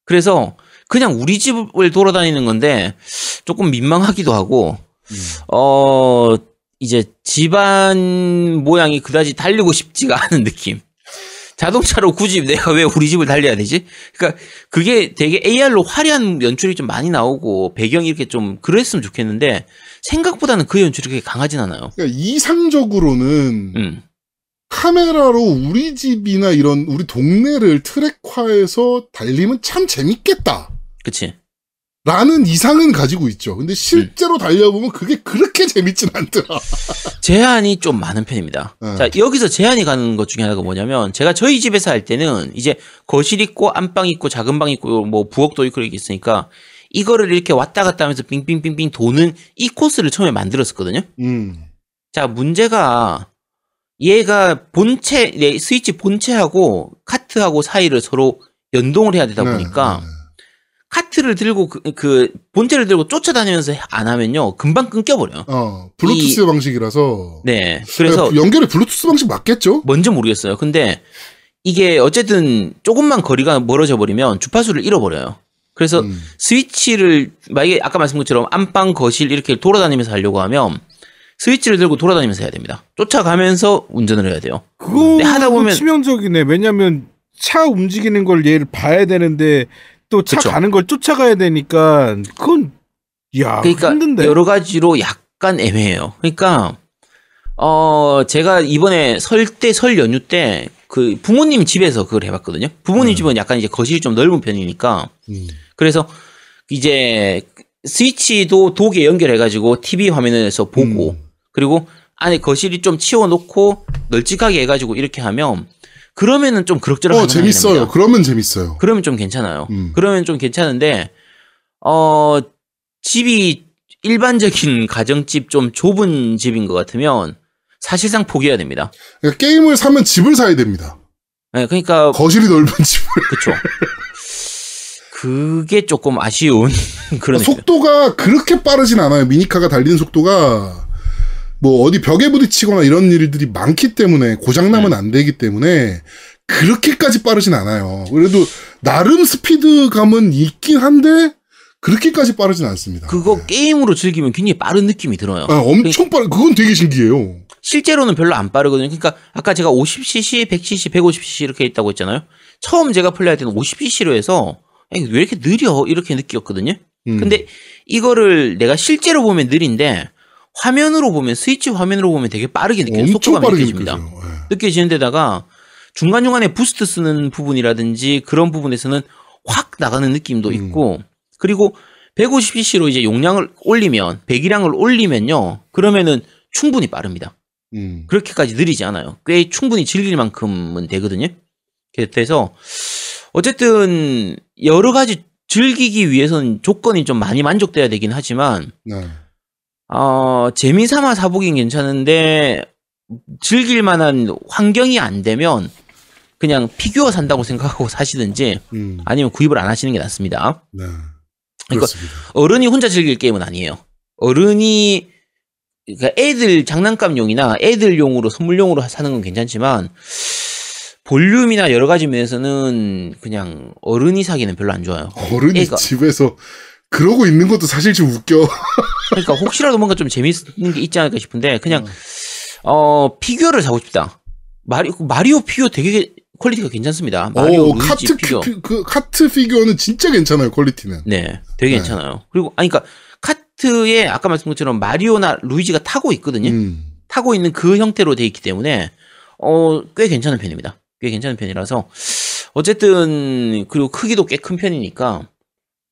그래서 그냥 우리 집을 돌아다니는 건데 조금 민망하기도 하고 음. 어, 이제 집안 모양이 그다지 달리고 싶지가 않은 느낌. 자동차로 굳이 내가 왜 우리 집을 달려야 되지? 그러니까 그게 되게 AR로 화려한 연출이 좀 많이 나오고 배경이 이렇게 좀 그랬으면 좋겠는데 생각보다는 그 연출이 그렇게 강하진 않아요. 그러니까 이상적으로는 음. 카메라로 우리 집이나 이런 우리 동네를 트랙화해서 달리면 참 재밌겠다. 그치. 라는 이상은 가지고 있죠. 근데 실제로 음. 달려보면 그게 그렇게 재밌진 않더라. 제한이 좀 많은 편입니다. 네. 자, 여기서 제한이 가는 것 중에 하나가 뭐냐면, 제가 저희 집에서 할 때는 이제 거실 있고, 안방 있고, 작은 방 있고, 뭐 부엌도 있고 이렇게 있으니까, 이거를 이렇게 왔다 갔다 하면서 빙빙빙빙 도는 이 코스를 처음에 만들었었거든요. 음. 자, 문제가, 얘가 본체, 네, 스위치 본체하고 카트하고 사이를 서로 연동을 해야 되다 네, 보니까, 네, 네. 카트를 들고 그, 그 본체를 들고 쫓아다니면서 안 하면요, 금방 끊겨버려요. 어, 블루투스 방식이라서. 네. 그래서 연결이 블루투스 방식 맞겠죠? 뭔지 모르겠어요. 근데 이게 어쨌든 조금만 거리가 멀어져 버리면 주파수를 잃어버려요. 그래서 음. 스위치를 만약에 아까 말씀한 것처럼 안방 거실 이렇게 돌아다니면서 하려고 하면 스위치를 들고 돌아다니면서 해야 됩니다. 쫓아가면서 운전을 해야 돼요. 그거 네, 하다 보면- 치명적이네. 왜냐면 차 움직이는 걸 얘를 봐야 되는데 또 차. 가는 걸 쫓아가야 되니까 그건 야 그러니까 힘든데. 여러 가지로 약간 애매해요. 그러니까 어 제가 이번에 설 때 설 연휴 때 그 부모님 집에서 그걸 해봤거든요. 부모님 음. 집은 약간 이제 거실이 좀 넓은 편이니까 음. 그래서 이제 스위치도 독에 연결해가지고 TV 화면에서 보고 음. 그리고 안에 거실이 좀 치워놓고 널찍하게 해가지고 이렇게 하면 그러면은 좀 그럭저럭 어, 재밌어요. 그러면 재밌어요. 그러면 좀 괜찮아요. 음. 그러면 좀 괜찮은데 어 집이 일반적인 가정집 좀 좁은 집인 것 같으면 사실상 포기해야 됩니다. 그러니까 게임을 사면 집을 사야 됩니다. 네, 그러니까 거실이 넓은 집을. 그쵸. 그게 조금 아쉬운 그런 느낌. 속도가 그렇게 빠르진 않아요. 미니카가 달리는 속도가 뭐 어디 벽에 부딪히거나 이런 일들이 많기 때문에 고장 나면 안 되기 때문에 그렇게까지 빠르진 않아요. 그래도 나름 스피드감은 있긴 한데 그렇게까지 빠르진 않습니다. 그거 게임으로 즐기면 굉장히 빠른 느낌이 들어요. 아, 엄청 빠르. 그건 되게 신기해요. 실제로는 별로 안 빠르거든요. 그러니까 아까 제가 50cc, 100cc, 150cc 이렇게 있다고 했잖아요. 처음 제가 플레이할 때는 50cc로 해서 왜 이렇게 느려 이렇게 느꼈거든요. 음. 근데 이거를 내가 실제로 보면 느린데 화면으로 보면 스위치 화면으로 보면 되게 빠르게 느껴요. 빠르게 느껴집니다. 느껴져요. 예. 느껴지는 데다가 중간중간에 부스트 쓰는 부분이라든지 그런 부분에서는 확 나가는 느낌도 음. 있고 그리고 150cc로 이제 용량을 올리면 배기량을 올리면요 그러면은 충분히 빠릅니다. 음. 그렇게까지 느리지 않아요. 꽤 충분히 즐길 만큼은 되거든요. 그래서 어쨌든 여러 가지 즐기기 위해서는 조건이 좀 많이 만족돼야 되긴 하지만 네. 어, 재미 삼아 사보긴 괜찮은데 즐길 만한 환경이 안 되면 그냥 피규어 산다고 생각하고 사시든지 음. 아니면 구입을 안 하시는 게 낫습니다. 네. 그러니까 그렇습니다. 어른이 혼자 즐길 게임은 아니에요. 어른이 그러니까 애들 장난감용이나 애들용으로 선물용으로 사는 건 괜찮지만 볼륨이나 여러 가지 면에서는 그냥 어른이 사기는 별로 안 좋아요. 어른이 애가- 집에서 그러고 있는 것도 사실 좀 웃겨. 그러니까 혹시라도 뭔가 좀 재밌는 게 있지 않을까 싶은데 그냥 어 피규어를 사고 싶다. 마리, 마리오 피규어 되게 quality가 괜찮습니다. 마리오 오, 카트 피규어. 피, 그 카트 피규어는 진짜 괜찮아요 quality는. 네, 되게 네. 괜찮아요. 그리고 아니 그러니까 카트에 아까 말씀드린 것처럼 마리오나 루이지가 타고 있거든요. 음. 타고 있는 그 형태로 돼 있기 때문에 어, 꽤 괜찮은 편입니다. 꽤 괜찮은 편이라서 어쨌든 그리고 크기도 꽤 큰 편이니까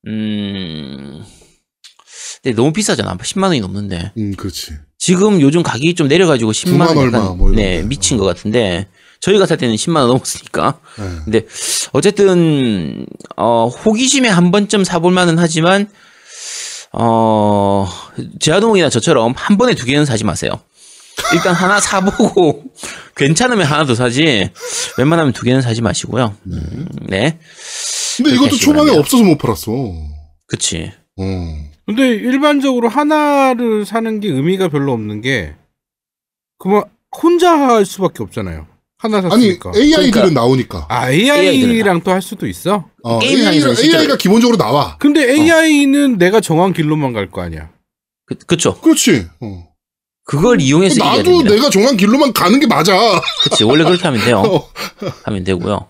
음. 근데 너무 비싸잖아. 10만 원이 넘는데. 음, 그렇지. 지금 요즘 가격이 좀 내려가지고 10만 원 9만 얼마 뭐 네, 데. 미친 것 같은데 저희가 살 때는 10만 원 넘었으니까. 네. 근데 어쨌든 어 호기심에 한 번쯤 사볼 만은 하지만 어 제아동이나 저처럼 한 번에 두 개는 사지 마세요. 일단 하나 사보고 괜찮으면 하나 더 사지 웬만하면 두 개는 사지 마시고요. 음, 네, 근데 이것도 초반에 바랍니다. 없어서 못 팔았어. 그치. 어. 근데 일반적으로 하나를 사는 게 의미가 별로 없는 게 그만 혼자 할 수밖에 없잖아요. 하나 아니 샀으니까. AI들은 그러니까. 나오니까. 아 AI랑 또 할 수도 있어. 어, AI가, 실제로- AI가 기본적으로 나와. 근데 AI는 내가 정한 길로만 갈 거 아니야. 그, 그쵸. 그렇지. 어. 그걸 이용해서 나도 됩니다. 내가 정한 길로만 가는 게 맞아. 그치. 원래 그렇게 하면 돼요. 어. 하면 되고요.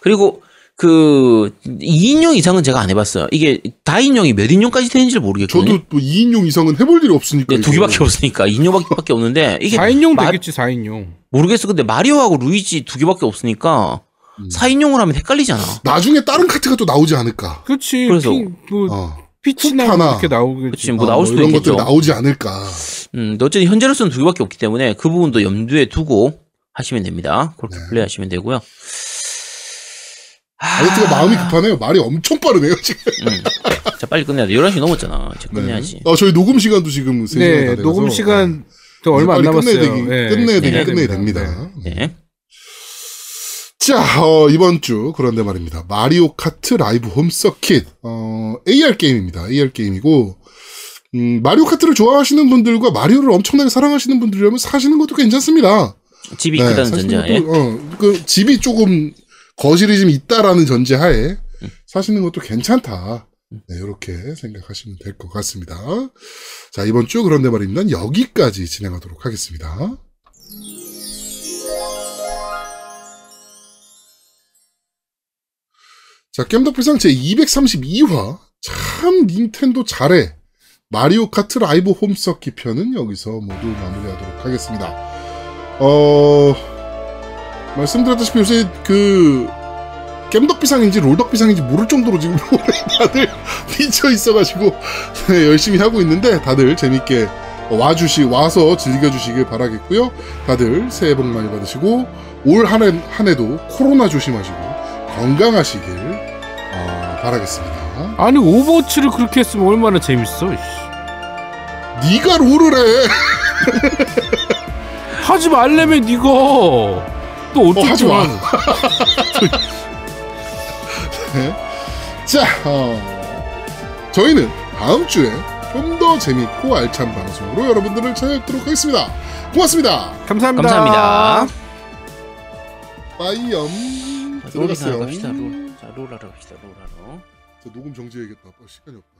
그리고 그 2인용 이상은 제가 안 해봤어요. 이게 다인용이 몇 인용까지 되는지 모르겠거든요. 저도 뭐 2인용 이상은 해볼 일이 없으니까. 네, 두. 개밖에 없으니까 2인용밖에 없는데 이게 4인용 마- 되겠지 4인용. 모르겠어. 근데 마리오하고 루이지 두 개밖에 없으니까 음. 4인용을 하면 헷갈리잖아. 나중에 다른 카트가 또 나오지 않을까. 그렇지. 그래서- 피, 뭐 어. 피치나. 뭐 이렇게 나오겠지. 그치. 뭐 어, 나올 수도 이런 있겠죠. 것들이 나오지 않을까. 음, 어쨌든 현재로서는 두 개밖에 없기 때문에 그 부분도 염두에 두고 하시면 됩니다. 그렇게 네. 플레이하시면 되고요. 아이트가 마음이 급하네요. 말이 엄청 빠르네요, 지금. 음. 자, 빨리 끝내야 돼. 11시 넘었잖아. 이제 끝내야지. 네. 어, 저희 녹음 시간도 지금 3시간 네, 다 돼서. 녹음 시간 또 네. 얼마 안 남았어요. 끝내야 되긴, 네, 끝내야 네. 끝내야 됩니다. 네. 자, 어, 이번 주 그런데 말입니다. 마리오 카트 라이브 홈 서킷 어, AR 게임입니다. AR 게임이고 음, 마리오 카트를 좋아하시는 분들과 마리오를 엄청나게 사랑하시는 분들이라면 사시는 것도 괜찮습니다. 집이 네, 크다는 전제하에. 어, 그 집이 조금 거실이 좀 있다라는 전제하에 사시는 것도 괜찮다. 네, 이렇게 생각하시면 될 것 같습니다. 자, 이번 주 그런데 말입니다. 여기까지 진행하도록 하겠습니다. 자, 겜덕비상 제 232화. 참, 닌텐도 잘해. 마리오 카트 라이브 홈 서킷 편은 여기서 모두 마무리하도록 하겠습니다. 어, 말씀드렸다시피 요새 그, 겜덕비상인지 롤덕비상인지 모를 정도로 지금 다들 미쳐 있어가지고 네, 열심히 하고 있는데 다들 재밌게 와주시, 와서 즐겨주시길 바라겠고요. 다들 새해 복 많이 받으시고 올 한 해, 한 해도 코로나 조심하시고 건강하시길 어, 바라겠습니다. 아니 오버워치를 그렇게 했으면 얼마나 재밌어. 씨. 네가 롤을 해. 하지 말래면 니가 또 어, 하지 마. 어쩌면 자, 어, 저희는 다음 주에 좀 더 재밌고 알찬 방송으로 여러분들을 찾아뵙도록 하겠습니다. 고맙습니다. 감사합니다. 감사합니다. 빠이염 들어갔어요. 갑시다. 롤. 자, 롤 하러 갑시다. 롤 하러. 저 녹음 정지해야겠다. 아, 시간이 없다.